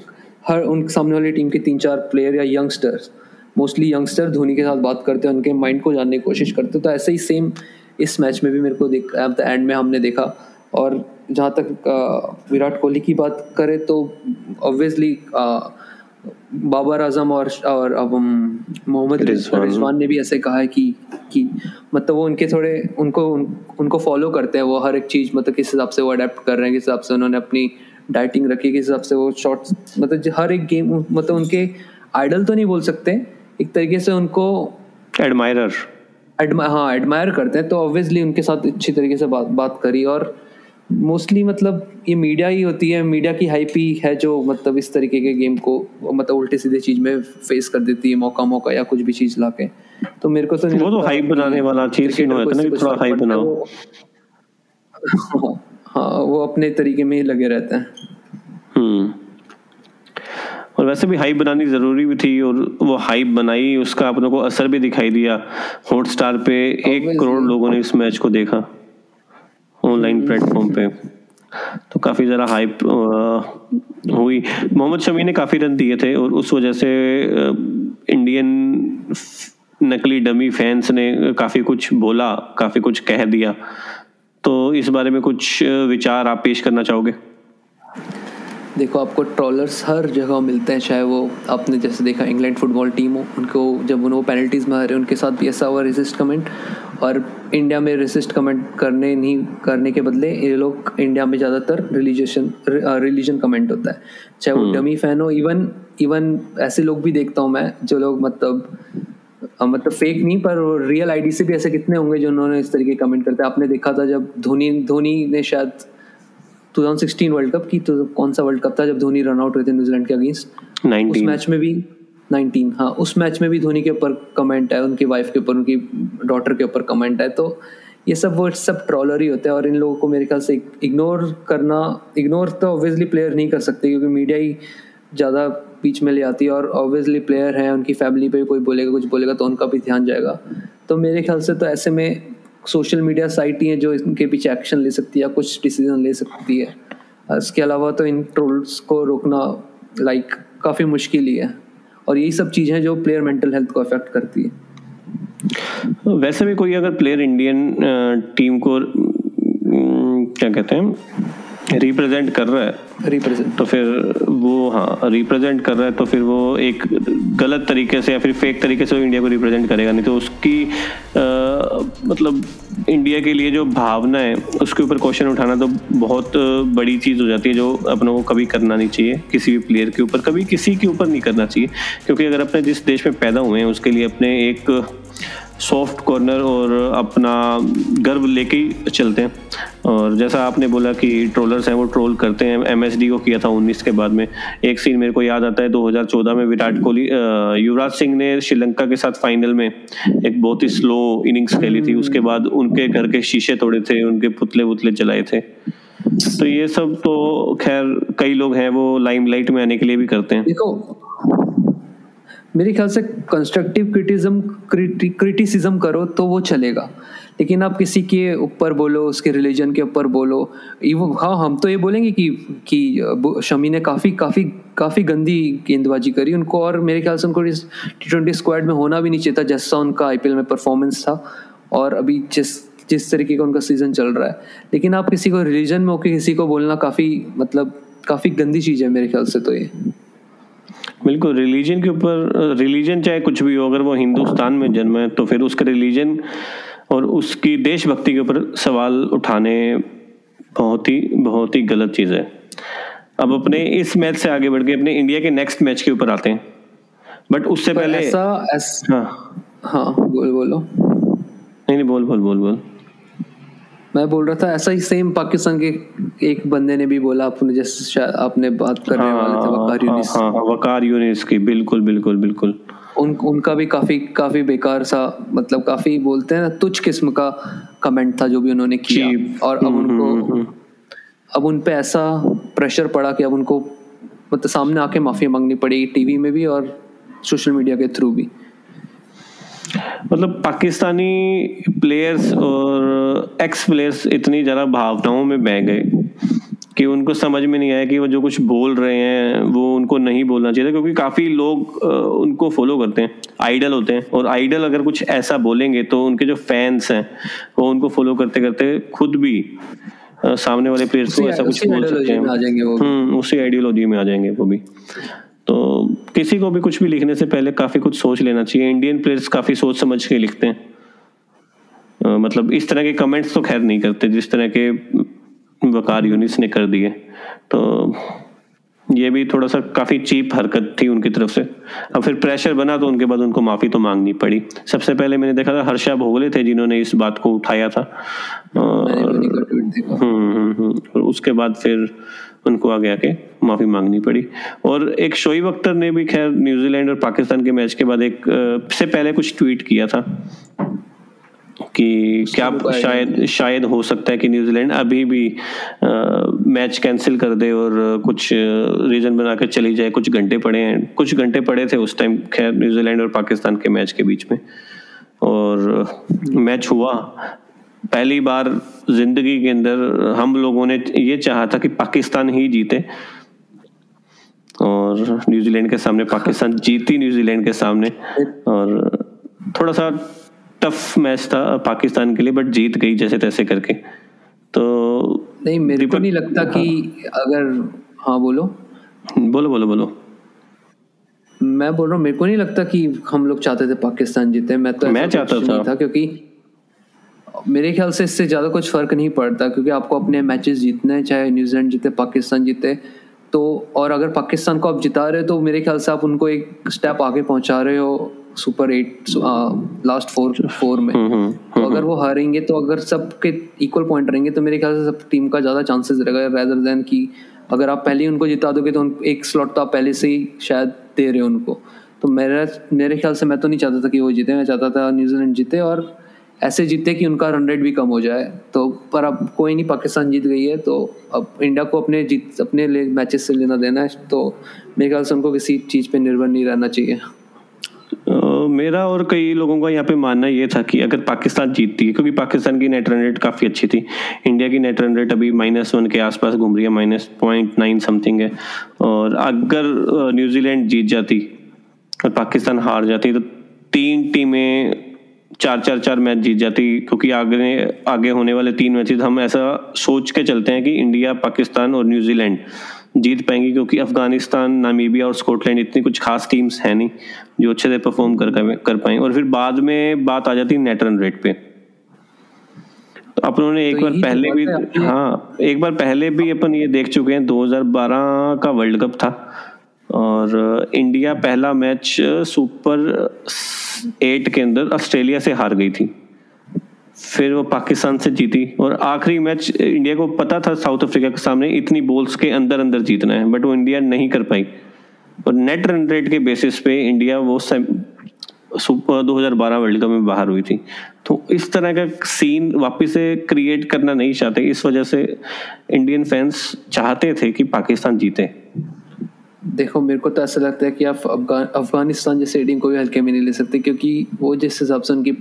हर उन सामने वाली टीम के तीन चार प्लेयर या यंगस्टर्स मोस्टली यंगस्टर धोनी के साथ बात करते हैं उनके माइंड को जानने की कोशिश करते हैं। तो ऐसे ही सेम इस मैच में भी मेरे को देख एट द एंड में हमने देखा। और जहाँ तक विराट कोहली की बात करें तो ऑब्वियसली बाबर आज़म और और अब मोहम्मद रिजवान। ने भी ऐसे कहा है कि कि मतलब वो उनके थोड़े उनको उन, उनको फॉलो करते हैं। वो हर एक चीज़ मतलब किस हिसाब से वो अडेप्ट कर रहे हैं किस हिसाब से उन्होंने अपनी डाइटिंग रखी किस हिसाब से वो शॉर्ट्स मतलब हर एक गेम मतलब उनके आइडल तो नहीं बोल सकते एक तरीके से उनको एडमायरर हाँ एडमायर करते हैं तो ऑब्वियसली उनके साथ अच्छी तरीके से बात बात करी और मोस्टली मतलब ये मीडिया ही होती है मीडिया की हाइप ही है जो मतलब इस तरीके के गेम को मतलब उल्टे सीधे चीज़ में फेस कर देती है मौका मौका या कुछ भी चीज़ ला के तो मेरे को तो वो तो हाइप बनाने वाला चीज़ ही होता है ना थोड़ा हाइप बनाओ हाँ वो अपने तरीके में ही लगे रहते हैं। हम्म। और वैसे भी हाइप बनानी ज़रूरी भी थी और वो हाइप बनाई उसका अपनों को असर भी दिखाई दिया। हॉट स्टार पे एक करोड़ लोगों ने इस मैच को देखा ऑनलाइन प्लेटफॉर्म पे। तो काफ़ी ज़रा हाइप हुई। मोहम्मद शमी ने काफ़ी रन दिए थे और उस वजह से इंडियन नकली डमी फैंस ने काफ़ी कुछ बोला काफ़ी कुछ कह दिया। तो इस बारे में कुछ विचार आप पेश करना चाहोगे? देखो आपको ट्रॉलर्स हर जगह मिलते हैं चाहे वो आपने जैसे देखा इंग्लैंड फुटबॉल टीम हो उनको जब उन्होंने पेनल्टीज में रहे उनके साथ भी ऐसा हुआ रेसिस्ट कमेंट और इंडिया में रेसिस्ट कमेंट करने नहीं करने के बदले ये लोग इंडिया में ज़्यादातर रिलीजियन रिलीजन कमेंट होता है। चाहे वो डमी फ़ैन हो इवन इवन ऐसे लोग भी देखता हूँ मैं जो लोग मतलब मतलब फेक नहीं पर रियल आईडी से भी ऐसे कितने होंगे जो उन्होंने इस तरीके कमेंट करते हैं? आपने देखा था जब धोनी धोनी ने शायद 2016 वर्ल्ड कप की तो कौन सा वर्ल्ड कप था जब धोनी रन आउट हुए थे न्यूजीलैंड के अगेंस्ट उस मैच में भी नाइनटीन हाँ उस मैच में भी धोनी के ऊपर कमेंट है उनकी वाइफ के ऊपर उनकी डॉटर के ऊपर कमेंट है तो ये सब वो सब ट्रॉलर ही होते हैं और इन लोगों को मेरे ख्याल से इग्नोर करना इग्नोर तो ऑब्वियसली प्लेयर नहीं कर सकते क्योंकि मीडिया ही ज़्यादा बीच में ले आती है और ऑब्वियसली प्लेयर हैं, उनकी फैमिली पे भी कोई बोलेगा, कुछ बोलेगा तो उनका भी ध्यान जाएगा। तो मेरे ख्याल से तो ऐसे में सोशल मीडिया साइट ही है जो इनके पीछे एक्शन ले सकती है या कुछ डिसीज़न ले सकती है। इसके अलावा तो इन ट्रोल्स को रोकना लाइक काफ़ी मुश्किल ही है। और यही सब चीज़ें जो प्लेयर मेंटल हेल्थ को अफेक्ट करती है। वैसे भी कोई अगर प्लेयर इंडियन टीम को क्या कहते हैं रिप्रेजेंट कर रहा है रिप्रेजेंट तो फिर वो हाँ रिप्रेजेंट कर रहा है तो फिर वो एक गलत तरीके से या फिर फेक तरीके से वो इंडिया को रिप्रेजेंट करेगा। नहीं तो उसकी आ, मतलब इंडिया के लिए जो भावना है उसके ऊपर क्वेश्चन उठाना तो बहुत बड़ी चीज़ हो जाती है जो अपनों को कभी करना नहीं चाहिए किसी भी प्लेयर के ऊपर कभी किसी के ऊपर नहीं करना चाहिए। क्योंकि अगर अपने जिस देश में पैदा हुए हैं उसके लिए अपने एक सॉफ्ट कॉर्नर और अपना गर्व लेके ही चलते हैं। और जैसा आपने बोला कि ट्रोलर्स हैं वो ट्रोल करते हैं। एमएसडी को किया था 19 के बाद में। एक सीन मेरे को याद आता है 2014 में विराट कोहली युवराज सिंह ने श्रीलंका के साथ फाइनल में एक बहुत ही स्लो इनिंग्स खेली थी। उसके बाद उनके घर के शीशे तोड़े थे उनके पुतले पुतले जलाए थे। तो ये सब तो खैर कई लोग हैं वो लाइमलाइट में आने के लिए भी करते हैं। देखो मेरे ख्याल से कंस्ट्रक्टिव क्रिटिज्म क्रिटिसिज्म करो तो वो चलेगा। लेकिन आप किसी के ऊपर बोलो, उसके रिलीजन के ऊपर बोलो इवन हाँ हम तो ये बोलेंगे कि कि शमी ने काफ़ी काफ़ी काफ़ी गंदी गेंदबाजी करी। उनको और मेरे ख्याल से उनको टी ट्वेंटी स्क्वाड में होना भी नहीं चाहिए था, जैसा उनका आईपीएल में परफॉर्मेंस था। और अभी जिस जिस तरीके का उनका सीज़न चल रहा है। लेकिन आप किसी को रिलीजन में होकर किसी को बोलना काफ़ी मतलब काफ़ी गंदी चीज़ है मेरे ख्याल से तो ये। बिल्कुल रिलीजन के ऊपर रिलीजन चाहे कुछ भी हो अगर वो हिंदुस्तान में जन्म है तो फिर उसके रिलीजन और उसकी देशभक्ति के ऊपर सवाल उठाने बहुत ही बहुत ही गलत चीज़ है। अब अपने इस मैच से आगे बढ़ के अपने इंडिया के नेक्स्ट मैच के ऊपर आते हैं। बट उससे पहले ऐसा ऐस, हाँ। हाँ बोल बोलो। नहीं नहीं बोल बोल बोल बोल। मैं बोल रहा था ऐसा ही सेम पाकिस्तान के एक बंदे ने भी बोला आपने जैसे आपने बात करने हाँ, वाले थे वकार यूनिस. हाँ, हाँ, वकार यूनिस की बिल्कुल बिल्कुल बिल्कुल। उन उनका भी काफ़ी काफ़ी बेकार सा मतलब काफ़ी बोलते हैं ना तुच्छ किस्म का कमेंट था जो भी उन्होंने किया। और अब हम्म, उनको हम्म, हम्म। अब उन पे ऐसा प्रेशर पड़ा कि अब उनको मतलब सामने आके माफ़ी मांगनी पड़ी टीवी में भी और सोशल मीडिया के थ्रू भी। मतलब पाकिस्तानी प्लेयर्स और एक्स प्लेयर्स इतनी ज़्यादा भावनाओं में बह गए कि उनको समझ में नहीं आया कि वो जो कुछ बोल रहे हैं वो उनको नहीं बोलना चाहिए क्योंकि काफ़ी लोग उनको फॉलो करते हैं आइडल होते हैं और आइडल अगर कुछ ऐसा बोलेंगे तो उनके जो फैंस हैं वो उनको फॉलो करते करते खुद भी सामने वाले प्लेयर्स को ऐसा कुछ बोल सकते हैं। हम्म उसी आइडियोलॉजी में आ जाएँगे वो भी। तो किसी को भी कुछ भी लिखने से पहले काफ़ी कुछ सोच लेना चाहिए। इंडियन प्लेयर्स काफ़ी सोच समझ के लिखते हैं। मतलब इस तरह के कमेंट्स तो खैर नहीं करते जिस तरह के वकार यूनिस ने कर दिए। तो ये भी थोड़ा सा काफ़ी चीप हरकत थी उनकी तरफ़ से। अब फिर प्रेशर बना तो उनके बाद उनको माफ़ी तो मांगनी पड़ी। सबसे पहले मैंने देखा था हर्षा भोगले थे जिन्होंने इस बात को उठाया था। और हम्म, हम्म, हम्म, और उसके बाद फिर उनको आगे आके माफ़ी मांगनी पड़ी। और एक शोएब अख्तर ने भी खैर न्यूजीलैंड और पाकिस्तान के मैच के बाद एक से पहले कुछ ट्वीट किया था कि क्या शायद शायद हो सकता है कि न्यूजीलैंड अभी भी आ, मैच कैंसिल कर दे और कुछ रीजन बनाकर चली जाए। कुछ घंटे पड़े हैं कुछ घंटे पड़े थे उस टाइम खैर न्यूजीलैंड और पाकिस्तान के मैच के बीच में। और मैच हुआ पहली बार ज़िंदगी के अंदर हम लोगों ने ये चाहा था कि पाकिस्तान ही जीते। और न्यूजीलैंड के सामने पाकिस्तान जीती न्यूजीलैंड के सामने। और थोड़ा सा टफ मैच था पाकिस्तान के लिए बट जीत गई जैसे तैसे करके। तो नहीं मेरे को नहीं लगता कि अगर हाँ बोलो। बोलो बोलो बोलो। मैं बोल रहा हूँ मेरे को नहीं लगता कि हम लोग चाहते थे पाकिस्तान जीते। मैं तो मैं चाहता था।, था क्योंकि मेरे ख्याल से इससे ज़्यादा कुछ फ़र्क नहीं पड़ता क्योंकि आपको अपने मैचेस जीतने हैं चाहे न्यूजीलैंड जीते पाकिस्तान जीते। तो और अगर पाकिस्तान को आप जिता रहे हो तो मेरे ख्याल से आप उनको एक स्टेप आगे पहुँचा रहे हो super eight last four four में। हम्म, हम्म, तो हम्म, अगर वो हारेंगे तो अगर सबके इक्वल पॉइंट रहेंगे तो मेरे ख्याल से सब टीम का ज़्यादा चांसेस रहेगा रेदर देन कि अगर आप पहले ही उनको जिता दोगे तो एक स्लॉट तो आप पहले से ही शायद दे रहे हो उनको। तो मेरा मेरे ख्याल से मैं तो नहीं चाहता था कि वो जीते मैं चाहता था न्यूजीलैंड जीते और ऐसे जीते कि उनका रन रेट भी कम हो जाए। तो पर अब कोई नहीं, पाकिस्तान जीत गई है तो अब इंडिया को अपने जीत, अपने मैचेस से लेना देना है तो मेरे ख्याल से उनको किसी चीज़ पे निर्भर नहीं रहना चाहिए। मेरा और कई लोगों का यहाँ पे मानना ये था कि अगर पाकिस्तान जीतती है, क्योंकि पाकिस्तान की नेट रन रेट काफ़ी अच्छी थी। इंडिया की नेट रन रेट अभी माइनस वन के आसपास घूम रही है माइनस पॉइंट नाइन समथिंग है। और अगर न्यूजीलैंड जीत जाती और पाकिस्तान हार जाती तो तीन टीमें चार चार चार मैच जीत जाती क्योंकि आगे आगे होने वाले तीन मैचेस हम ऐसा सोच के चलते हैं कि इंडिया पाकिस्तान और न्यूजीलैंड जीत पाएँगे क्योंकि अफ़गानिस्तान नामीबिया और स्कॉटलैंड इतनी कुछ खास टीम्स हैं नहीं जो अच्छे से परफॉर्म कर कर पाए। और फिर बाद में बात आ जाती है नेट रन रेट पे। तो अपन ने एक तो बार पहले भी हाँ एक बार पहले भी अपन ये देख चुके हैं 2012 का वर्ल्ड कप था। और इंडिया पहला मैच सुपर एट के अंदर ऑस्ट्रेलिया से हार गई थी। फिर वो पाकिस्तान से जीती और आखिरी मैच इंडिया को पता था साउथ अफ्रीका के सामने इतनी बॉल्स के अंदर अंदर जीतना है बट वो इंडिया नहीं कर पाई। और नेट रन रेट के बेसिस पे इंडिया वो हज़ार बारह वर्ल्ड कप में बाहर हुई थी। तो इस तरह का सीन वापस से क्रिएट करना नहीं चाहते, इस वजह से इंडियन फैंस चाहते थे कि पाकिस्तान जीते। देखो, मेरे को तो ऐसा लगता है कि आप अफ़गानिस्तान जैसे टीम को भी हल्के में नहीं ले सकते, क्योंकि वो जिस हिसाब से उनकी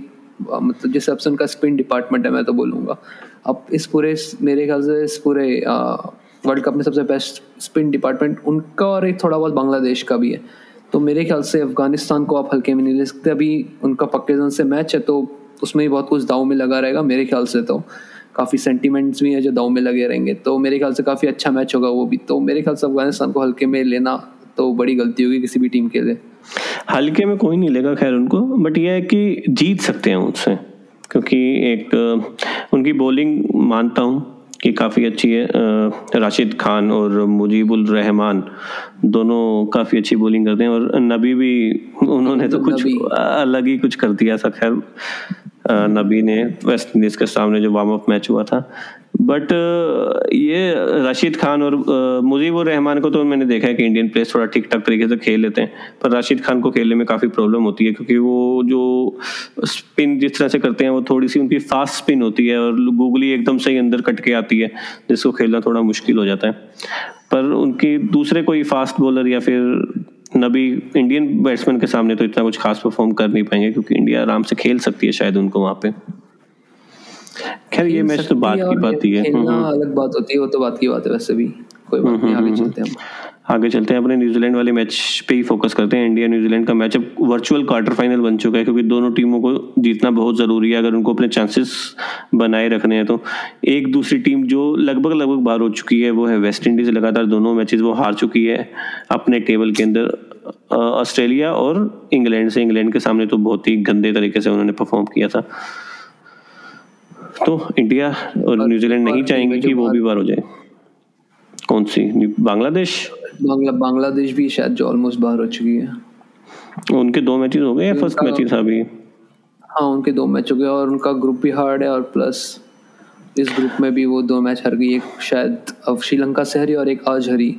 मतलब जिस हिसाब से उनका स्पिन डिपार्टमेंट है, मैं तो बोलूँगा। अब इस पूरे, मेरे ख्याल से इस पूरे वर्ल्ड कप में सबसे बेस्ट स्पिन डिपार्टमेंट उनका और एक थोड़ा बहुत बांग्लादेश का भी है। तो मेरे ख्याल से अफ़गानिस्तान को आप हल्के में नहीं ले सकते। अभी उनका पक्के जन से मैच है तो उसमें भी बहुत कुछ दाव में लगा रहेगा, मेरे ख्याल से तो। काफ़ी सेंटीमेंट्स भी हैं जो दाव में लगे रहेंगे। तो मेरे ख्याल से काफ़ी अच्छा मैच होगा वो भी। तो मेरे ख्याल से अफ़गानिस्तान को हल्के में लेना तो बड़ी गलती होगी किसी भी टीम के लिए। हल्के में कोई नहीं लेगा खैर उनको बट यह है कि जीत सकते हैं उनसे क्योंकि एक उनकी बॉलिंग मानता हूँ कि काफ़ी अच्छी है। राशिद खान और मुजीबुल रहमान दोनों काफ़ी अच्छी बॉलिंग करते हैं और नबी भी उन्होंने तो कुछ अलग ही कुछ कर दिया था खैर। नबी ने वेस्ट इंडीज़ के सामने जो वार्म अप मैच हुआ था। बट ये राशिद खान और मुजीबुर रहमान को तो मैंने देखा है कि इंडियन प्लेयर्स थोड़ा ठीक ठाक तरीके से खेल लेते हैं। पर राशिद खान को खेलने में काफ़ी प्रॉब्लम होती है क्योंकि वो जो स्पिन जिस तरह से करते हैं, वो थोड़ी सी उनकी फास्ट स्पिन होती है और गूगली एकदम से ही अंदर कट के आती है, जिसको खेलना थोड़ा मुश्किल हो जाता है। पर उनकी दूसरे कोई फास्ट बॉलर या फिर नबी इंडियन बैट्समैन के सामने तो इतना कुछ खास परफॉर्म कर नहीं पाएँगे क्योंकि इंडिया आराम से खेल सकती है शायद उनको वहाँ पे। खैर ये मैच तो बात की बात ही है। हम्म, हम्म। अलग बात होती है वो तो बात की बात है वैसे भी कोई बात नहीं आगे हम्म, चलते हैं आगे चलते हैं अपने न्यूजीलैंड वाले मैच पे ही फोकस करते हैं। इंडिया न्यूजीलैंड का मैच अब वर्चुअल क्वार्टर फाइनल बन चुका है क्योंकि दोनों टीमों को जीतना बहुत ज़रूरी है अगर उनको अपने चांसेस बनाए रखने हैं तो। एक दूसरी टीम जो लगभग लगभग बार हो चुकी है वो है वेस्ट इंडीज़ लगातार दोनों मैचेस वो हार चुकी है अपने टेबल के अंदर ऑस्ट्रेलिया और इंग्लैंड से। इंग्लैंड के सामने तो बहुत ही गंदे तरीके से उन्होंने परफॉर्म किया था। तो इंडिया और न्यूजीलैंड नहीं चाहेंगे कि वो भी बार हो जाए। कौन सी? बांग्लादेश बांग्ला बांग्लादेश भी शायद जो ऑलमोस्ट बाहर हो चुकी है। उनके दो मैचेस हो गए या फ़र्स्ट मैच था अभी? हाँ उनके दो मैच हो गए और उनका ग्रुप भी हार्ड है और प्लस इस ग्रुप में भी वो दो मैच हार गई एक शायद अब श्रीलंका से हरी और एक आज हरी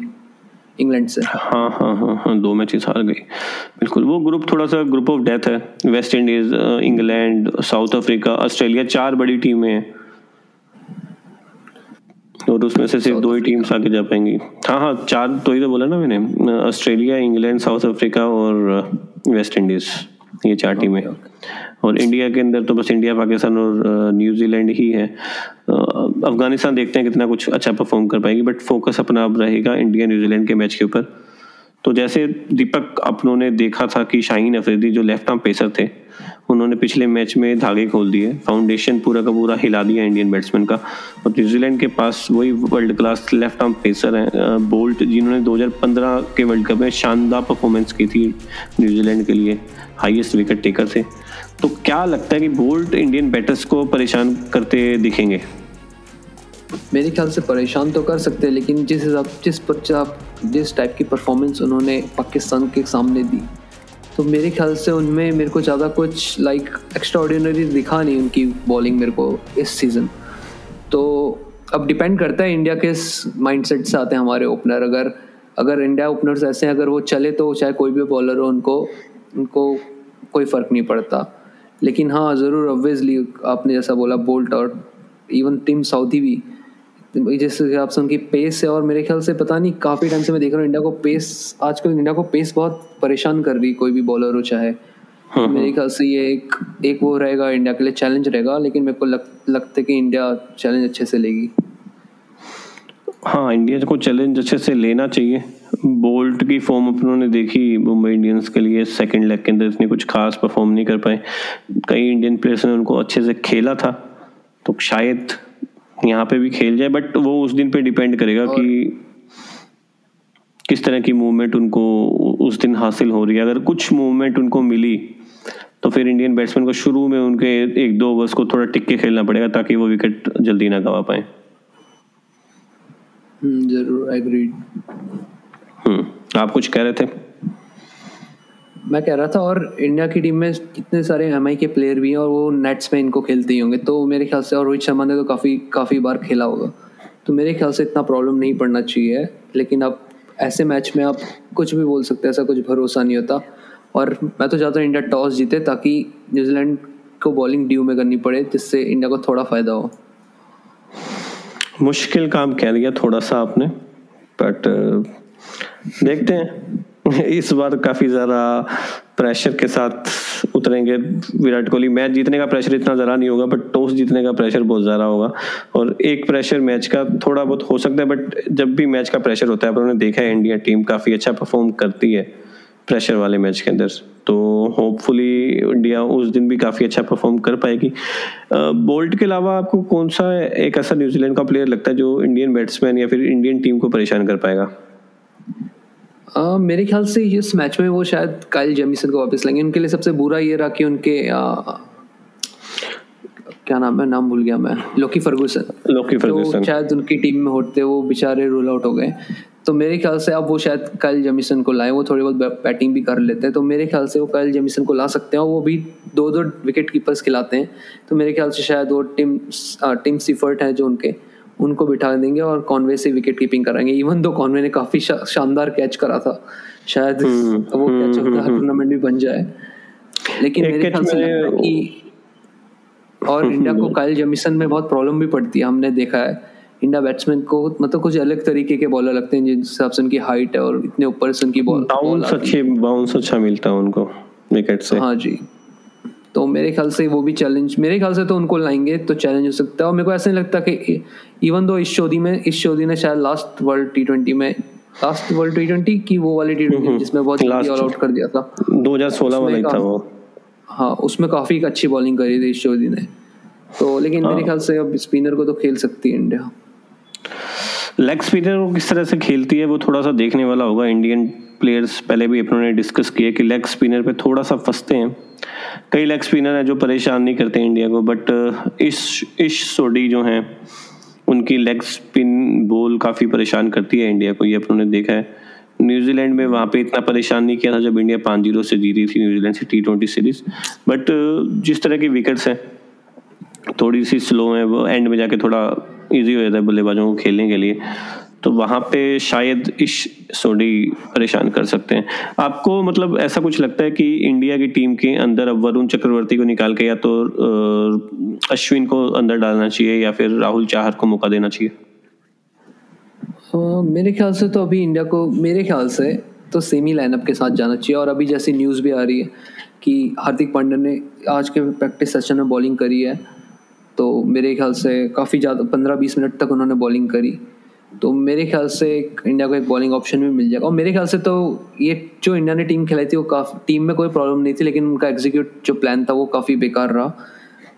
इंग्लैंड से। हाँ हाँ हाँ हाँ दो मैचेस हार गई। बिल्कुल वो ग्रुप थोड़ा सा ग्रुप ऑफ़ डेथ है। West Indies England South Africa Australia चार बड़ी टीमें हैं। और उसमें से सिर्फ़ दो ही टीम्स आगे जा पाएँगी। हाँ हाँ चार तो ही तो बोला ना मैंने ऑस्ट्रेलिया इंग्लैंड साउथ अफ्रीका और वेस्ट इंडीज ये चार टीमें। और इंडिया के अंदर तो बस इंडिया पाकिस्तान और न्यूजीलैंड ही है। अफ़गानिस्तान देखते हैं कितना कुछ अच्छा परफॉर्म कर पाएगी बट फोकस अपना अब रहेगा इंडिया न्यूजीलैंड के मैच के ऊपर। तो जैसे दीपक अपनों ने देखा था कि शाहीन अफरीदी जो लेफ़्ट आर्म पेसर थे, उन्होंने पिछले मैच में धागे खोल दिए फाउंडेशन पूरा का पूरा हिला दिया इंडियन बैट्समैन का। और न्यूजीलैंड के पास वही world class left arm pacer हैं बोल्ट जिन्होंने 2015 के वर्ल्ड कप में शानदार परफॉर्मेंस की थी न्यूजीलैंड के लिए हाईएस्ट विकेट टेकर थे तो क्या लगता है कि बोल्ट इंडियन बैटर्स को परेशान करते दिखेंगे? मेरे ख्याल से परेशान तो कर सकते हैं, लेकिन जिस हिसाब, जिस पर जिस टाइप की परफॉर्मेंस उन्होंने पाकिस्तान के सामने दी तो मेरे ख्याल से उनमें मेरे को ज़्यादा कुछ लाइक एक्स्ट्रा ऑर्डिनरी दिखा नहीं उनकी बॉलिंग मेरे को इस सीज़न तो अब डिपेंड करता है इंडिया के माइंडसेट से आते हैं हमारे ओपनर अगर अगर इंडिया ओपनर्स ऐसे हैं, अगर वो चले तो चाहे कोई भी बॉलर हो, उनको उनको कोई फ़र्क नहीं पड़ता. लेकिन हाँ ज़रूर ऑब्वियसली आपने जैसा बोला बोल्ट और इवन टीम साउथी भी जिस हिसाब से उनकी पेस है और मेरे ख्याल से पता नहीं काफ़ी टाइम से मैं देख रहा हूँ इंडिया को पेस आजकल इंडिया को पेस बहुत परेशान कर रही कोई भी बॉलर हो चाहे। हाँ, मेरे हाँ। ख्याल से ये एक एक वो रहेगा इंडिया के लिए चैलेंज रहेगा लेकिन मेरे को लग, लगता है कि इंडिया चैलेंज अच्छे से लेगी। हाँ इंडिया को चैलेंज अच्छे से लेना चाहिए। बोल्ट की फॉर्म अपनों ने देखी मुंबई इंडियंस के लिए सेकंड लेग के अंदर इतनी कुछ खास परफॉर्म नहीं कर पाए। कई इंडियन प्लेयर्स ने उनको अच्छे से खेला था तो शायद यहाँ पे भी खेल जाए बट वो उस दिन पे डिपेंड करेगा कि किस तरह की मूवमेंट उनको उस दिन हासिल हो रही है। अगर कुछ मूवमेंट उनको मिली तो फिर इंडियन बैट्समैन को शुरू में उनके एक दो ओवर्स को थोड़ा टिक के खेलना पड़ेगा ताकि वो विकेट जल्दी ना गवा पाए। हम्म, ज़रूर एग्रीड हम्म आप कुछ कह रहे थे? मैं कह रहा था, और इंडिया की टीम में कितने सारे एमआई के प्लेयर भी हैं और वो नेट्स में इनको खेलते ही होंगे। तो मेरे ख्याल से, और रोहित शर्मा ने तो काफ़ी काफ़ी बार खेला होगा। तो मेरे ख्याल से इतना प्रॉब्लम नहीं पड़ना चाहिए। लेकिन अब ऐसे मैच में आप कुछ भी बोल सकते हैं, ऐसा कुछ भरोसा नहीं होता। और मैं तो चाहता हूँ इंडिया टॉस जीते, ताकि न्यूजीलैंड को बॉलिंग ड्यू में करनी पड़े, जिससे इंडिया को थोड़ा फ़ायदा हो। मुश्किल काम कह दिया थोड़ा सा आपने बट देखते हैं। इस बार काफ़ी ज़्यादा प्रेशर के साथ उतरेंगे विराट कोहली। मैच जीतने का प्रेशर इतना ज़रा नहीं होगा बट टॉस जीतने का प्रेशर बहुत ज़्यादा होगा। और एक प्रेशर मैच का थोड़ा बहुत हो सकता है बट जब भी मैच का प्रेशर होता है उन्होंने देखा है इंडिया टीम काफ़ी अच्छा परफॉर्म करती है प्रेशर वाले मैच के अंदर। तो होपफुली इंडिया उस दिन भी काफ़ी अच्छा परफॉर्म कर पाएगी। बोल्ट के अलावा आपको कौन सा एक ऐसा न्यूजीलैंड का प्लेयर लगता है जो इंडियन बैट्समैन या फिर इंडियन टीम को परेशान कर पाएगा? Uh, मेरे ख्याल से इस मैच में वो शायद काइल जेमिसन को वापस लेंगे। उनके लिए सबसे बुरा ये रहा कि उनके uh, क्या नाम है? नाम भूल गया मैं। लोकी फर्गूसन लोकी फर्गूसन तो शायद उनकी टीम में होते वो बेचारे रूल आउट हो गए। तो मेरे ख्याल से अब वो शायद काइल जेमिसन को लाए। वो थोड़ी बहुत बैटिंग भी कर लेते हैं। तो मेरे ख्याल से वो काइल जेमिसन को ला सकते हैं और वो भी दो दो विकेट कीपर्स खिलाते हैं। तो मेरे ख्याल से शायद वो टीम टीम सिफर्ट है जो उनके। उनको बिठा देंगे और कॉन्वे से विकेट कीपिंग कराएँगे। इवन दो कॉन्वे ने काफ़ी शा, शानदार कैच करा था शायद हम्म, वो कैच हम्म, टूर्नामेंट भी बन जाए। लेकिन मेरे ख्याल से कि और इंडिया को काइल जमीसन में बहुत प्रॉब्लम भी पड़ती है हमने देखा है। इंडिया बैट्समैन को मतलब कुछ अलग तरीके के बॉलर लगते हैं जिस हिसाब से उनकी हाइट है और इतने ऊपर से उनकी बॉल बाउंस अच्छे बाउंस अच्छा मिलता है उनको विकेट से। हाँ जी। तो मेरे ख्याल से वो भी चैलेंज मेरे ख्याल से तो उनको लाएँगे तो चैलेंज हो सकता है। और मेरे को ऐसा नहीं लगता कि इवन दो इस शोदी में इस शोदी ने शायद लास्ट वर्ल्ड टी ट्वेंटी में लास्ट वर्ल्ड टी ट्वेंटी की वो वाली टी ट्वेंटी जिसमें बहुत जल्दी ऑल आउट कर दिया था। 2016 वाला था वो। हाँ उसमें काफ़ी अच्छी बॉलिंग करी थी इस शोदी ने। तो लेकिन मेरे हाँ। ख्याल से अब स्पिनर को तो खेल सकती है इंडिया लेग स्पिनर को किस तरह से खेलती है वो थोड़ा सा देखने वाला होगा। इंडियन प्लेयर्स पहले भी अपनों ने डिस्कस किया कि लेग स्पिनर पे थोड़ा सा फंसते हैं। कई लेग स्पिनर हैं जो परेशान नहीं करते इंडिया को बट इस इश सोडी जो हैं, उनकी लेग स्पिन बॉल काफ़ी परेशान करती है इंडिया को, ये अपनों ने देखा है। न्यूजीलैंड में वहाँ पे इतना परेशान नहीं किया था जब इंडिया पाँच ज़ीरो से जीती थी न्यूजीलैंड से टी ट्वेंटी सीरीज़ बट जिस तरह की विकेट्स हैं, थोड़ी सी स्लो है, वो एंड में जाके थोड़ा इजी हो जाता है बल्लेबाजों को खेलने के लिए। तो वहाँ पे शायद इस सोडी परेशान कर सकते हैं। आपको मतलब ऐसा कुछ लगता है कि इंडिया की टीम के अंदर अब वरुण चक्रवर्ती को निकाल के या तो अश्विन को अंदर डालना चाहिए या फिर राहुल चाहर को मौका देना चाहिए? मेरे ख्याल से तो अभी इंडिया को, मेरे ख्याल से तो सेमी लाइनअप के साथ जाना चाहिए और अभी जैसी न्यूज़ भी आ रही है कि हार्दिक पांड्या ने आज के प्रैक्टिस सेशन में बॉलिंग करी है तो मेरे ख्याल से काफ़ी ज़्यादा, पंद्रह बीस मिनट तक उन्होंने बॉलिंग करी। तो मेरे ख्याल से इंडिया को एक बॉलिंग ऑप्शन भी मिल जाएगा। और मेरे ख्याल से तो ये जो इंडिया ने टीम खिलाई थी, वो काफ़ी, टीम में कोई प्रॉब्लम नहीं थी, लेकिन उनका एग्जीक्यूट जो प्लान था, वो काफ़ी बेकार रहा।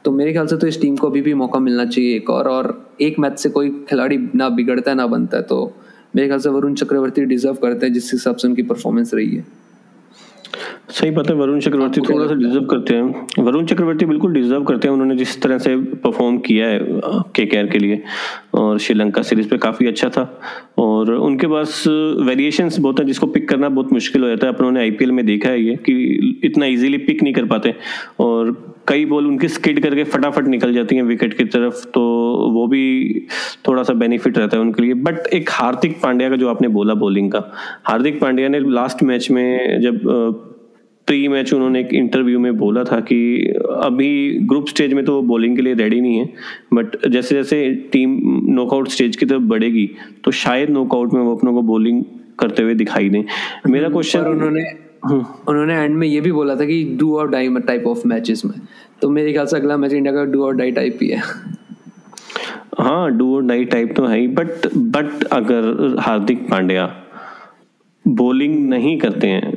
तो मेरे ख्याल से तो इस टीम को अभी भी मौका मिलना चाहिए एक और और एक मैच से कोई खिलाड़ी ना बिगड़ता है ना बनता है तो मेरे ख्याल से वरुण चक्रवर्ती डिजर्व करते हैं, जिस हिसाब से उनकी परफॉर्मेंस रही है। सही बात है वरुण चक्रवर्ती थोड़ा सा डिजर्व करते हैं। वरुण चक्रवर्ती बिल्कुल डिजर्व करते हैं उन्होंने जिस तरह से परफॉर्म किया है के केयर के लिए और श्रीलंका सीरीज़ पे काफ़ी अच्छा था। और उनके पास वेरिएशंस बहुत हैं जिसको पिक करना बहुत मुश्किल हो जाता है। अपनों ने आईपीएल में देखा है ये कि इतना इजीली पिक नहीं कर पाते। और कई बॉल उनकी स्किड करके फटाफट निकल जाती हैं विकेट की तरफ़ तो वो भी थोड़ा सा बेनिफिट रहता है उनके लिए। बट एक हार्दिक पांड्या का जो आपने बोला बॉलिंग का हार्दिक पांड्या ने लास्ट मैच में जब प्री मैच उन्होंने एक इंटरव्यू में बोला था कि अभी ग्रुप स्टेज में तो वो बॉलिंग के लिए रेडी नहीं है बट जैसे जैसे टीम नॉकआउट स्टेज की तरफ़ बढ़ेगी तो शायद नॉकआउट में वो अपनों को बॉलिंग करते हुए दिखाई दें। मेरा क्वेश्चन उन्होंने उन्होंने एंड में ये भी बोला था कि डू और डाई टाइप ऑफ़ मैचेस में। तो मेरे ख्याल से अगला मैच इंडिया का डू और डाई टाइप ही है। हाँ डू और डाई टाइप तो है ही बट बट अगर हार्दिक पांड्या बॉलिंग नहीं करते हैं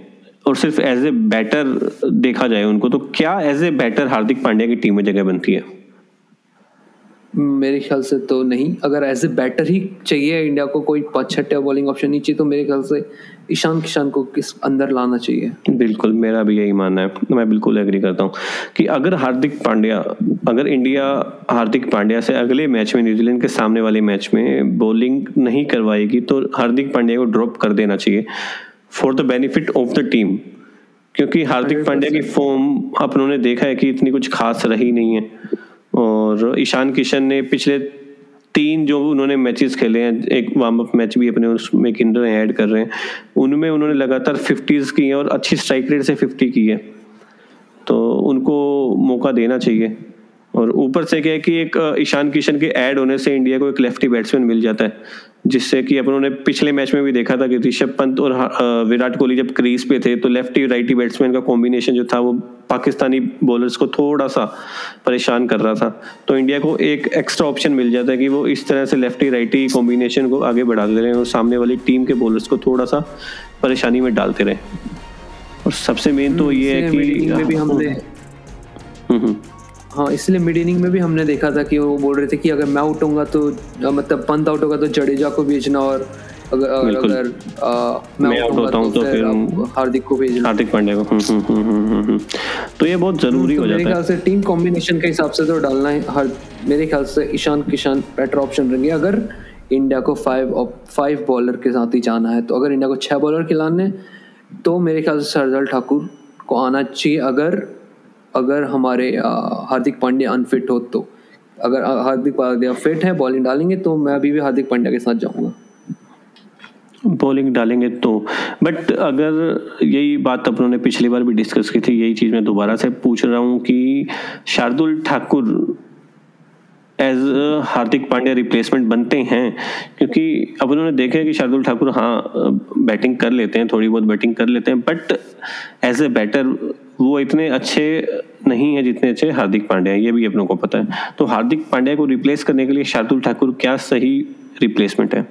और सिर्फ़ एज ए बैटर देखा जाए उनको तो क्या as a batter Hardik Pandya की टीम में जगह बनती है? मेरे ख्याल से तो नहीं। अगर एज ए बैटर ही चाहिए इंडिया को कोई पाँच छठे बॉलिंग ऑप्शन नहीं चाहिए तो मेरे ख्याल से ईशान किशान को किस अंदर लाना चाहिए? बिल्कुल मेरा भी यही मानना है। मैं बिल्कुल एग्री करता हूँ कि अगर हार्दिक पांड्या अगर इंडिया हार्दिक पांड्या से अगले मैच में न्यूजीलैंड के सामने वाले मैच में बॉलिंग नहीं करवाएगी तो हार्दिक पांड्या को ड्रॉप कर देना चाहिए। For the benefit of the team क्योंकि हार्दिक पांड्या की फॉर्म अपनों ने देखा है कि इतनी कुछ खास रही नहीं है। और ईशान किशन ने पिछले तीन जो उन्होंने मैचेस खेले हैं एक वार्म अप मैच भी अपने उसमें किंडर ऐड कर रहे हैं। उनमें उन्होंने लगातार फिफ्टीज की हैं और अच्छी स्ट्राइक रेट से फिफ्टी की है। तो उनको मौका देना चाहिए। और ऊपर से क्या है कि एक ईशान किशन के ऐड होने से इंडिया को एक लेफ्टी बैट्समैन मिल जाता है जिससे कि अपन ने पिछले मैच में भी देखा था कि ऋषभ पंत और विराट कोहली जब क्रीज पे थे तो लेफ्टी राइटी बैट्समैन का कॉम्बिनेशन जो था वो पाकिस्तानी बॉलर्स को थोड़ा सा परेशान कर रहा था। तो इंडिया को एक एक्स्ट्रा ऑप्शन मिल जाता है कि वो इस तरह से लेफ्टी राइटी कॉम्बिनेशन को आगे बढ़ा दे रहे हैं और सामने वाली टीम के बॉलर्स को थोड़ा सा परेशानी में डालते रहे। और सबसे मेन तो ये है कि हाँ इसलिए मिड इनिंग में भी हमने देखा था कि वो बोल रहे थे कि अगर मैं आउट होऊँगा तो मतलब पंत आउट होगा तो जडेजा को भेजना और अगर अगर आ, मैं, मैं आउट होता हूँ तो, तो फिर हार्दिक को भेजना। हार्दिक पांड्या को। हम्म, हम्म, हम्म, तो ये बहुत ज़रूरी तो हो जाता है। मेरे ख्याल से टीम कॉम्बिनेशन के हिसाब से तो डालना है हर मेरे ख्याल से ईशान किशान बेटर ऑप्शन रहेंगे। अगर इंडिया को फाइव फाइव बॉलर के साथ ही जाना है तो अगर इंडिया को छह बॉलर खिलाने तो मेरे ख्याल से सरदल ठाकुर को आना चाहिए। अगर अगर हमारे हार्दिक पांड्या अनफिट हो तो। अगर हार्दिक पांड्या फिट है बॉलिंग डालेंगे तो मैं अभी भी हार्दिक पांड्या के साथ जाऊँगा। बॉलिंग डालेंगे तो। बट अगर यही बात अपनों ने पिछली बार भी डिस्कस की थी, यही चीज़ मैं दोबारा से पूछ रहा हूँ कि शार्दुल ठाकुर एज हार्दिक पांड्या रिप्लेसमेंट बनते हैं? क्योंकि अब उन्होंने देखा है कि शार्दुल ठाकुर हाँ बैटिंग कर लेते हैं, थोड़ी बहुत बैटिंग कर लेते हैं बट एज ए बैटर वो इतने अच्छे नहीं है जितने अच्छे हार्दिक पांड्या ये भी अपनों को पता है। तो हार्दिक पांड्या को रिप्लेस करने के लिए शार्दुल ठाकुर क्या सही रिप्लेसमेंट है?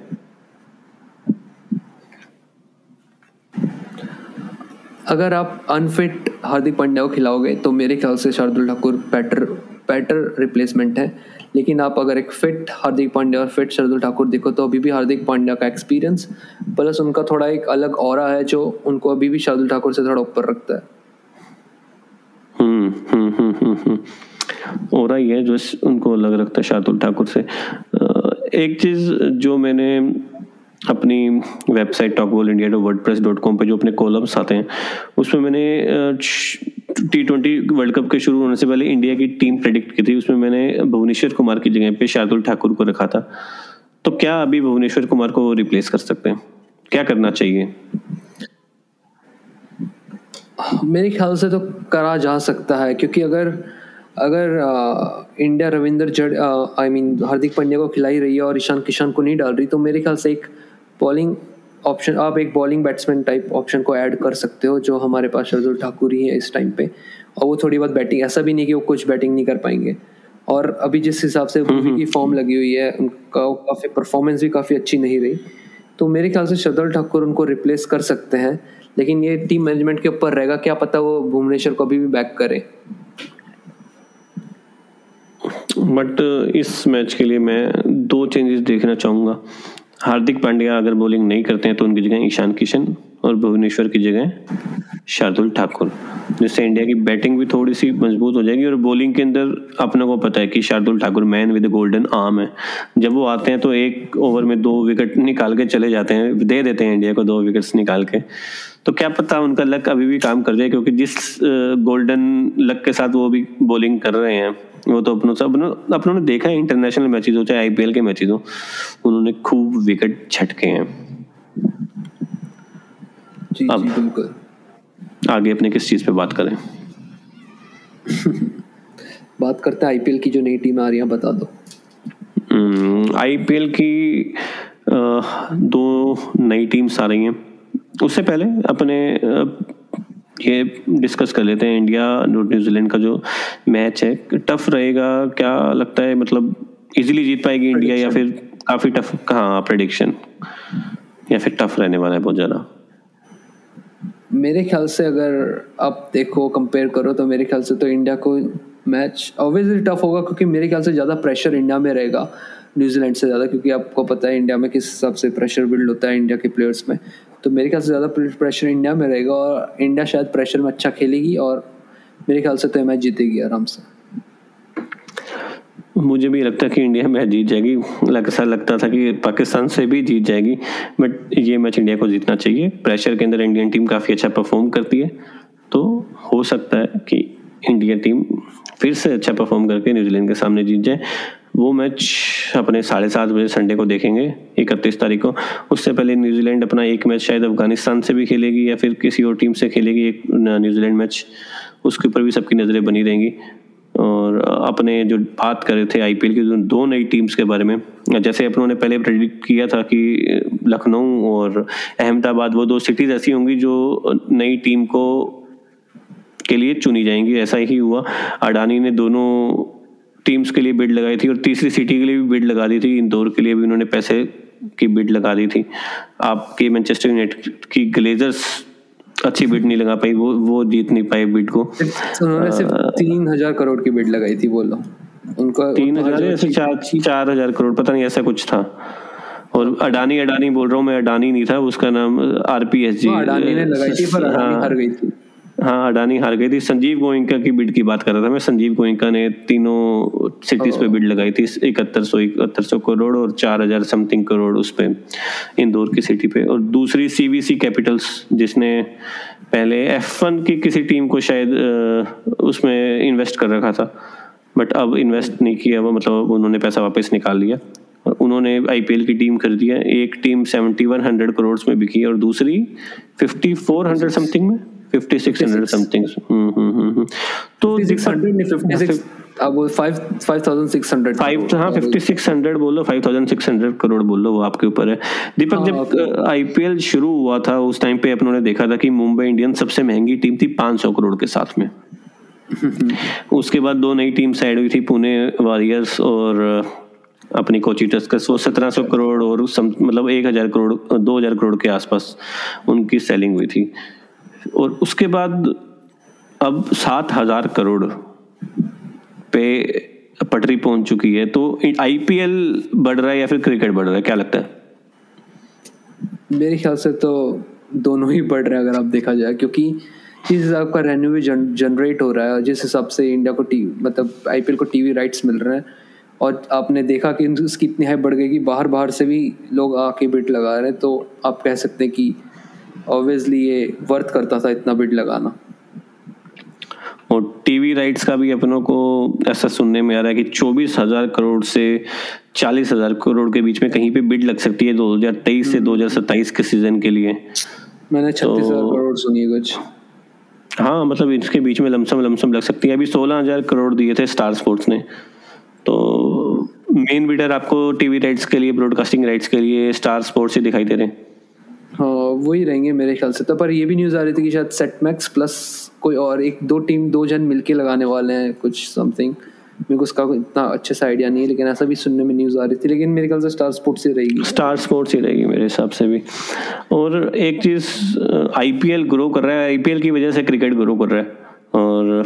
अगर आप अनफिट हार्दिक पांड्या को खिलाओगे तो मेरे ख्याल से Shardul Thakur better better replacement है। लेकिन आप अगर एक फिट हार्दिक पांड्या और फिट शार्दुल ठाकुर देखो तो अभी भी हार्दिक पांड्या का एक्सपीरियंस प्लस उनका थोड़ा एक अलग और है जो उनको अभी भी शार्दुल ठाकुर से थोड़ा ऊपर रखता है हम्म हम्म हम्म हम्म, हम्म। और ही है जो उनको अलग रखता है शार्दुल ठाकुर से। एक चीज़ जो मैंने अपनी website talk ball India word press dot com पर जो अपने कॉलम्स आते हैं, उसमें मैंने टी ट्वेंटी वर्ल्ड कप के शुरू होने से पहले इंडिया की टीम प्रेडिक्ट की थी। उसमें मैंने भुवनेश्वर कुमार की जगह पे शार्दुल ठाकुर को रखा था। तो क्या अभी भुवनेश्वर कुमार को रिप्लेस कर सकते हैं? क्या करना चाहिए? मेरे ख्याल से तो करा जा सकता है क्योंकि अगर अगर आ, इंडिया रविंदर जड आई मीन हार्दिक पांड्या को खिलाई रही है और ईशान किशान को नहीं डाल रही तो मेरे ख्याल से एक बॉलिंग ऑप्शन आप एक बॉलिंग बैट्समैन टाइप ऑप्शन को ऐड कर सकते हो जो हमारे पास शरदुल ठाकुर ही है इस टाइम पे। और वो थोड़ी बहुत बैटिंग ऐसा भी नहीं कि वो कुछ बैटिंग नहीं कर पाएँगे। और अभी जिस हिसाब से हम्म, हम्म। की फॉर्म लगी हुई है उनका काफ़ी परफॉर्मेंस भी काफ़ी अच्छी नहीं रही तो मेरे ख्याल से शरदुल ठाकुर उनको रिप्लेस कर सकते हैं। लेकिन ये टीम मैनेजमेंट के ऊपर रहेगा, क्या पता वो भुवनेश्वर को अभी भी बैक करे। बट इस मैच के लिए मैं दो चेंजेस देखना चाहूँगा। हार्दिक पांड्या अगर बॉलिंग नहीं करते हैं तो उनकी जगह ईशान किशन और भुवनेश्वर की जगह शार्दुल ठाकुर, जिससे इंडिया की बैटिंग भी थोड़ी सी मज़बूत हो जाएगी। और बॉलिंग के अंदर अपने को पता है कि Shardul Thakur man with golden arm है। जब वो आते हैं तो एक ओवर में दो विकेट निकाल के चले जाते हैं, दे देते हैं इंडिया को दो विकेट्स निकाल के। तो क्या पता उनका लक अभी भी काम कर जाए क्योंकि जिस गोल्डन लक के साथ वो भी बॉलिंग कर रहे हैं वो तो अपनों सब अपनों ने देखा है इंटरनेशनल मैचेज हो चाहे आईपीएल के मैचेज हो उन्होंने खूब विकेट छटके हैं। जी, अब जी, बिल्कुल। आगे अपने किस चीज़ पे बात करें? बात करते हैं आईपीएल की जो नई टीम आ रही है बता दो। आईपीएल हम्म, की दो नई टीम्स आ रही हैं। उससे पहले अपने ये डिस्कस कर लेते हैं इंडिया और न्यूजीलैंड का जो मैच है टफ रहेगा क्या लगता है? मतलब इजीली जीत पाएगी इंडिया या फिर काफ़ी टफ कहाँ प्रडिक्शन या फिर टफ रहने वाला है बहुत ज़्यादा। मेरे ख्याल से अगर आप देखो कंपेयर करो तो मेरे ख्याल से तो इंडिया को मैच ऑब्वियसली टफ होगा क्योंकि मेरे ख्याल से ज़्यादा प्रेशर इंडिया में रहेगा न्यूजीलैंड से ज़्यादा क्योंकि आपको पता है इंडिया में किस हिसाब से प्रेशर बिल्ड होता है इंडिया के प्लेयर्स में। तो मेरे ख्याल से ज़्यादा प्रेशर इंडिया में रहेगा और इंडिया शायद प्रेशर में अच्छा खेलेगी और मेरे ख्याल से तो मैच जीतेगी आराम से। मुझे भी लगता है कि इंडिया मैच जीत जाएगी। ऐसा लगता था कि पाकिस्तान से भी जीत जाएगी बट ये मैच इंडिया को जीतना चाहिए। प्रेशर के अंदर इंडियन टीम काफ़ी अच्छा परफॉर्म करती है। तो हो सकता है कि इंडिया टीम फिर से अच्छा परफॉर्म करके न्यूजीलैंड के सामने जीत जाए। वो मैच अपने साढ़े सात बजे संडे को देखेंगे, इकतीस तारीख को। उससे पहले न्यूजीलैंड अपना एक मैच शायद अफ़गानिस्तान से भी खेलेगी या फिर किसी और टीम से खेलेगी एक न्यूजीलैंड मैच उसके ऊपर भी सबकी नज़रें बनी रहेंगी। और अपने जो बात कर रहे थे आईपीएल की दो नई टीम्स के बारे में, जैसे अपनों ने पहले प्रेडिक्ट किया था कि, लखनऊ और अहमदाबाद, वो दो सिटीज़ ऐसी होंगी जो नई टीम को के लिए चुनी जाएँगी। ऐसा ही हुआ। अडानी ने दोनों टीम्स के लिए बिड लगाई थी और तीसरी सिटी के लिए भी बिड लगा दी थी। इंदौर के लिए भी उन्होंने पैसे की बिड लगा दी थी। आपके मैनचेस्टर यूनाइटेड की ग्लेजर्स अच्छी बिड नहीं लगा पाई वो वो जीत नहीं पाए बिड को। उन्होंने सिर्फ़ तीन हज़ार करोड़ की बिड लगाई थी बोलो उनका तीन हज़ार चार चार हज़ार करोड़ पता नहीं ऐसा कुछ था। और अडानी अडानी बोल रहा हूँ मैं अडानी नहीं था उसका नाम आरपीएस जी अडानी ने लगाई थी पर अडानी हाँ। हार गई थी। हाँ अडानी हार गई थी। संजीव गोइंका की बिड की बात कर रहा था मैं। संजीव गोइंका ने तीनों सिटीज़ पे बिड लगाई थी। इकहत्तर सौ इकहत्तर सौ करोड़ और चार हज़ार समथिंग करोड़ उस पे इंदौर की सिटी पे। और दूसरी सीवीसी कैपिटल्स जिसने पहले एफ़ वन की किसी टीम को शायद उसमें इन्वेस्ट कर रखा था। बट अब इन्वेस्ट नहीं किया वो मतलब उन्होंने पैसा वापस निकाल लिया। उन्होंने आईपीएल की टीम खरीदी है एक team seventy one hundred crore में बिकी और दूसरी फिफ्टी फोर हंड्रेड समथिंग में। फिफ्टी सिक्स हंड्रेड समथिंग तो हाँ करोड़ बोल वो आपके ऊपर है। दीपक जब आईपीएल हाँ, शुरू हुआ था उस टाइम पे अपनों देखा था कि मुंबई इंडियंस सबसे महँगी टीम थी 500 करोड़ के साथ में। उसके बाद दो नई टीम साइड हुई थी पुणे वॉरियर्स और अपनी कोची टस्कस वो सत्रह सौ करोड़ और मतलब एक हज़ार करोड़ दो हज़ार करोड़ के आसपास उनकी सेलिंग हुई थी। और उसके बाद अब सात हज़ार करोड़ पे पटरी पहुँच चुकी है। तो आईपीएल बढ़ रहा है या फिर क्रिकेट बढ़ रहा है? क्या लगता है? मेरे ख्याल से तो दोनों ही बढ़ रहे हैं, अगर आप देखा जाए, क्योंकि जिस हिसाब का रेन्यू जनरेट हो रहा है और जिस हिसाब से इंडिया को टीवी मतलब आईपीएल को टीवी राइट्स मिल रहे हैं, और आपने देखा कि उसकी इतनी हाई बढ़ गई कि बाहर बाहर से भी लोग आके बिट लगा रहे हैं तो आप कह सकते हैं कि ऑब्वियसली ये वर्थ करता था इतना बिड लगाना। और टीवी राइट्स का भी अपनों को ऐसा सुनने में आ रहा है कि चौबीस हज़ार करोड़ से चालीस हज़ार करोड़ के बीच में कहीं पे बिड लग सकती है 2023 से 2027 हम्म। के सीज़न के लिए। मैंने छत्तीस हज़ार तो, करोड़ सुनी कुछ। हाँ मतलब इसके बीच में लमसम लमसम लग सकती है। अभी सोलह हज़ार करोड़ दिए थे स्टार स्पोर्ट्स ने। तो मेन बिडर आपको टीवी राइट्स के लिए ब्रॉडकास्टिंग राइट्स के लिए स्टार स्पोर्ट्स ही दिखाई दे रहे हैं हाँ। वही रहेंगे मेरे ख्याल से। तो पर ये भी न्यूज़ आ रही थी कि शायद सेटमैक्स प्लस कोई और, एक दो टीम दो जन मिलके लगाने वाले हैं, कुछ समथिंग मेरे को उसका इतना अच्छे से आइडिया नहीं है, लेकिन ऐसा भी सुनने में न्यूज़ आ रही थी। लेकिन मेरे ख्याल से स्टार स्पोर्ट्स ही रहेगी। स्टार स्पोर्ट्स ही रहेगी मेरे हिसाब से भी। और एक चीज़ आईपीएल ग्रो कर रहा है। आईपीएल की वजह से क्रिकेट ग्रो कर रहा है। और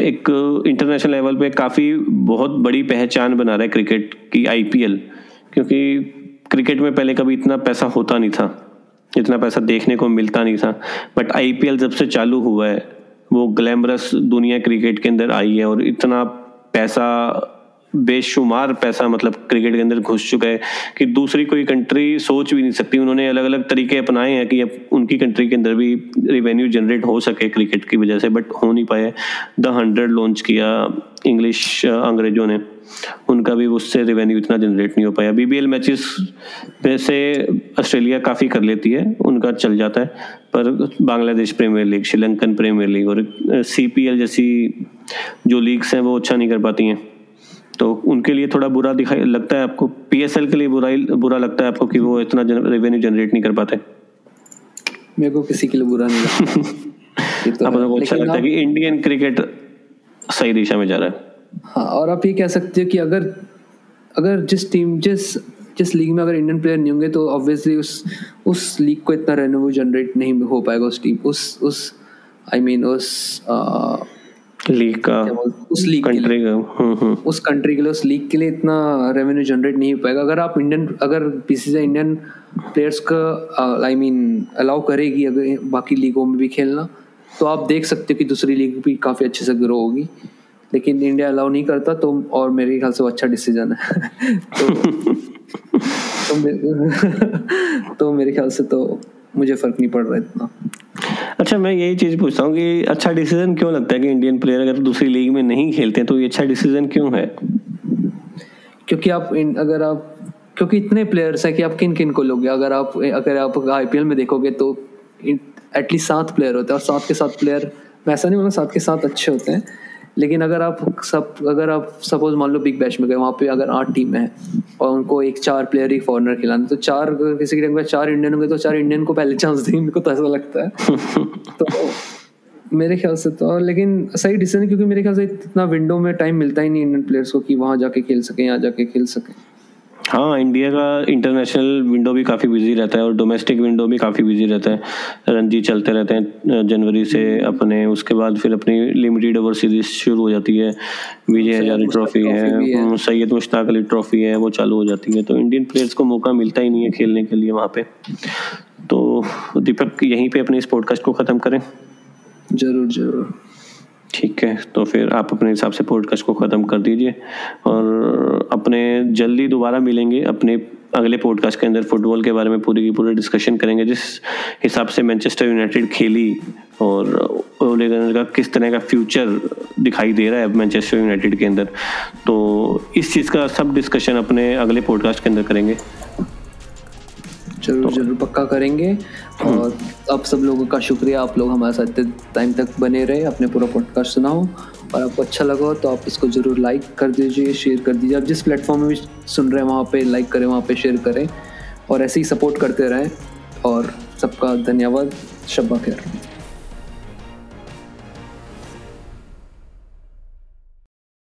एक इंटरनेशनल लेवल पे काफ़ी बहुत बड़ी पहचान बना रहा है क्रिकेट की आईपीएल क्योंकि क्रिकेट में पहले कभी इतना पैसा होता नहीं था, इतना पैसा देखने को मिलता नहीं था बट आईपीएल जब से चालू हुआ है, वो ग्लैमरस दुनिया क्रिकेट के अंदर आई है और इतना पैसा, बेशुमार पैसा मतलब क्रिकेट के अंदर घुस चुका है कि दूसरी कोई कंट्री सोच भी नहीं सकती। उन्होंने अलग अलग तरीके अपनाए हैं कि उनकी कंट्री के अंदर भी रिवेन्यू जनरेट हो सके क्रिकेट की वजह से बट हो नहीं पाए द हंड्रेड लॉन्च किया इंग्लिश अंग्रेज़ों ने। उनका भी उससे रेवेन्यू इतना जनरेट नहीं हो पाया। बीबीएल मैचेस में से ऑस्ट्रेलिया काफ़ी कर लेती है उनका चल जाता है। पर Bangladesh premier league Sri Lankan premier league और सी पी एल जैसी जो लीग्स हैं वो अच्छा नहीं कर पाती हैं। तो उनके लिए थोड़ा बुरा दिखाई लगता है आपको पी एस एल के लिए बुरा बुरा लगता है आपको कि वो इतना रेवेन्यू जनरेट नहीं कर पाते। मेरे को किसी के लिए बुरा नहीं लगता। तो अच्छा लगता है कि इंडियन क्रिकेट सही दिशा में जा रहा है। हाँ और आप ये कह सकते हो कि अगर अगर जिस टीम जिस जिस लीग में अगर इंडियन प्लेयर नहीं होंगे तो ऑब्वियसली उस उस लीग को इतना रेवेन्यू जनरेट नहीं हो पाएगा उस टीम उस उस आई I मीन mean, उस लीग का उस लीग कंट्री का हम्म, हम्म। उस कंट्री के लिए उस लीग के लिए इतना रेवेन्यू जनरेट नहीं हो पाएगा। अगर आप इंडियन अगर बीसीसीआई इंडियन प्लेयर्स का आई मीन अलाउ करेगी अगर बाकी लीगों में भी खेलना तो आप देख सकते हो कि दूसरी लीग भी काफ़ी अच्छे से ग्रो होगी। लेकिन इंडिया अलाउ नहीं करता तो और मेरे ख्याल से वो अच्छा डिसीज़न है। तो तो, मेरे, तो मेरे ख्याल से तो मुझे फ़र्क नहीं पड़ रहा इतना। अच्छा मैं यही चीज़ पूछता हूँ कि अच्छा डिसीज़न क्यों लगता है कि इंडियन प्लेयर अगर दूसरी लीग में नहीं खेलते हैं तो ये अच्छा डिसीज़न क्यों है? क्योंकि आप इन, अगर आप क्योंकि इतने प्लेयर्स हैं कि आप किन किन को लोगे? अगर आप अगर आप आईपीएल में देखोगे तो एटलीस्ट सात प्लेयर होते हैं और सात के सात प्लेयर मैं ऐसा नहीं बोला सात के सात अच्छे होते हैं लेकिन अगर आप सब अगर आप सपोज़ मान लो बिग बैच में गए वहाँ पे अगर आठ टीमें हैं और उनको एक चार प्लेयर ही फॉरनर खिलाने तो चार किसी की चार इंडियन होंगे तो चार इंडियन को पहले चांस देंगे मेरे को तो ऐसा लगता है। तो मेरे ख्याल से तो लेकिन सही डिसीज़न क्योंकि मेरे ख्याल से इतना विंडो में टाइम मिलता ही नहीं इंडियन प्लेयर्स को कि वहाँ जाके खेल सकें यहाँ जाके खेल सकें। हाँ इंडिया का इंटरनेशनल विंडो भी काफ़ी बिज़ी रहता है और डोमेस्टिक विंडो भी काफ़ी बिज़ी रहता है। रणजी चलते रहते हैं जनवरी से अपने उसके बाद फिर अपनी लिमिटेड ओवर सीरीज़ शुरू हो जाती है। विजय हजारी ट्रॉफी है सैयद मुश्ताक अली ट्रॉफी है वो चालू हो जाती है। तो इंडियन प्लेयर्स को मौका मिलता ही नहीं है खेलने के लिए वहाँ पे। तो दीपक यहीं पे अपने इस पॉडकास्ट को ख़त्म करें। ज़रूर ज़रूर। ठीक है तो फिर आप अपने हिसाब से पॉडकास्ट को ख़त्म कर दीजिए और अपने जल्दी दोबारा मिलेंगे, अपने अगले पॉडकास्ट के अंदर फुटबॉल के बारे में पूरी की पूरी डिस्कशन करेंगे, जिस हिसाब से मैनचेस्टर यूनाइटेड खेली और का किस तरह का फ्यूचर दिखाई दे रहा है मैनचेस्टर यूनाइटेड के अंदर। तो इस चीज़ का सब डिस्कशन अपने अगले पॉडकास्ट के अंदर करेंगे। ज़रूर तो, ज़रूर पक्का करेंगे। हम्म। और आप सब लोगों का शुक्रिया आप लोग हमारे साथ टाइम तक बने रहे अपने पूरा पॉडकास्ट सुनाओ। और आपको अच्छा लगा तो आप इसको ज़रूर लाइक कर दीजिए शेयर कर दीजिए। आप जिस प्लेटफॉर्म में भी सुन रहे हैं वहाँ पे लाइक करें वहाँ पे शेयर करें। और ऐसे ही सपोर्ट करते रहें। और सबका धन्यवाद। शब्बा खैर।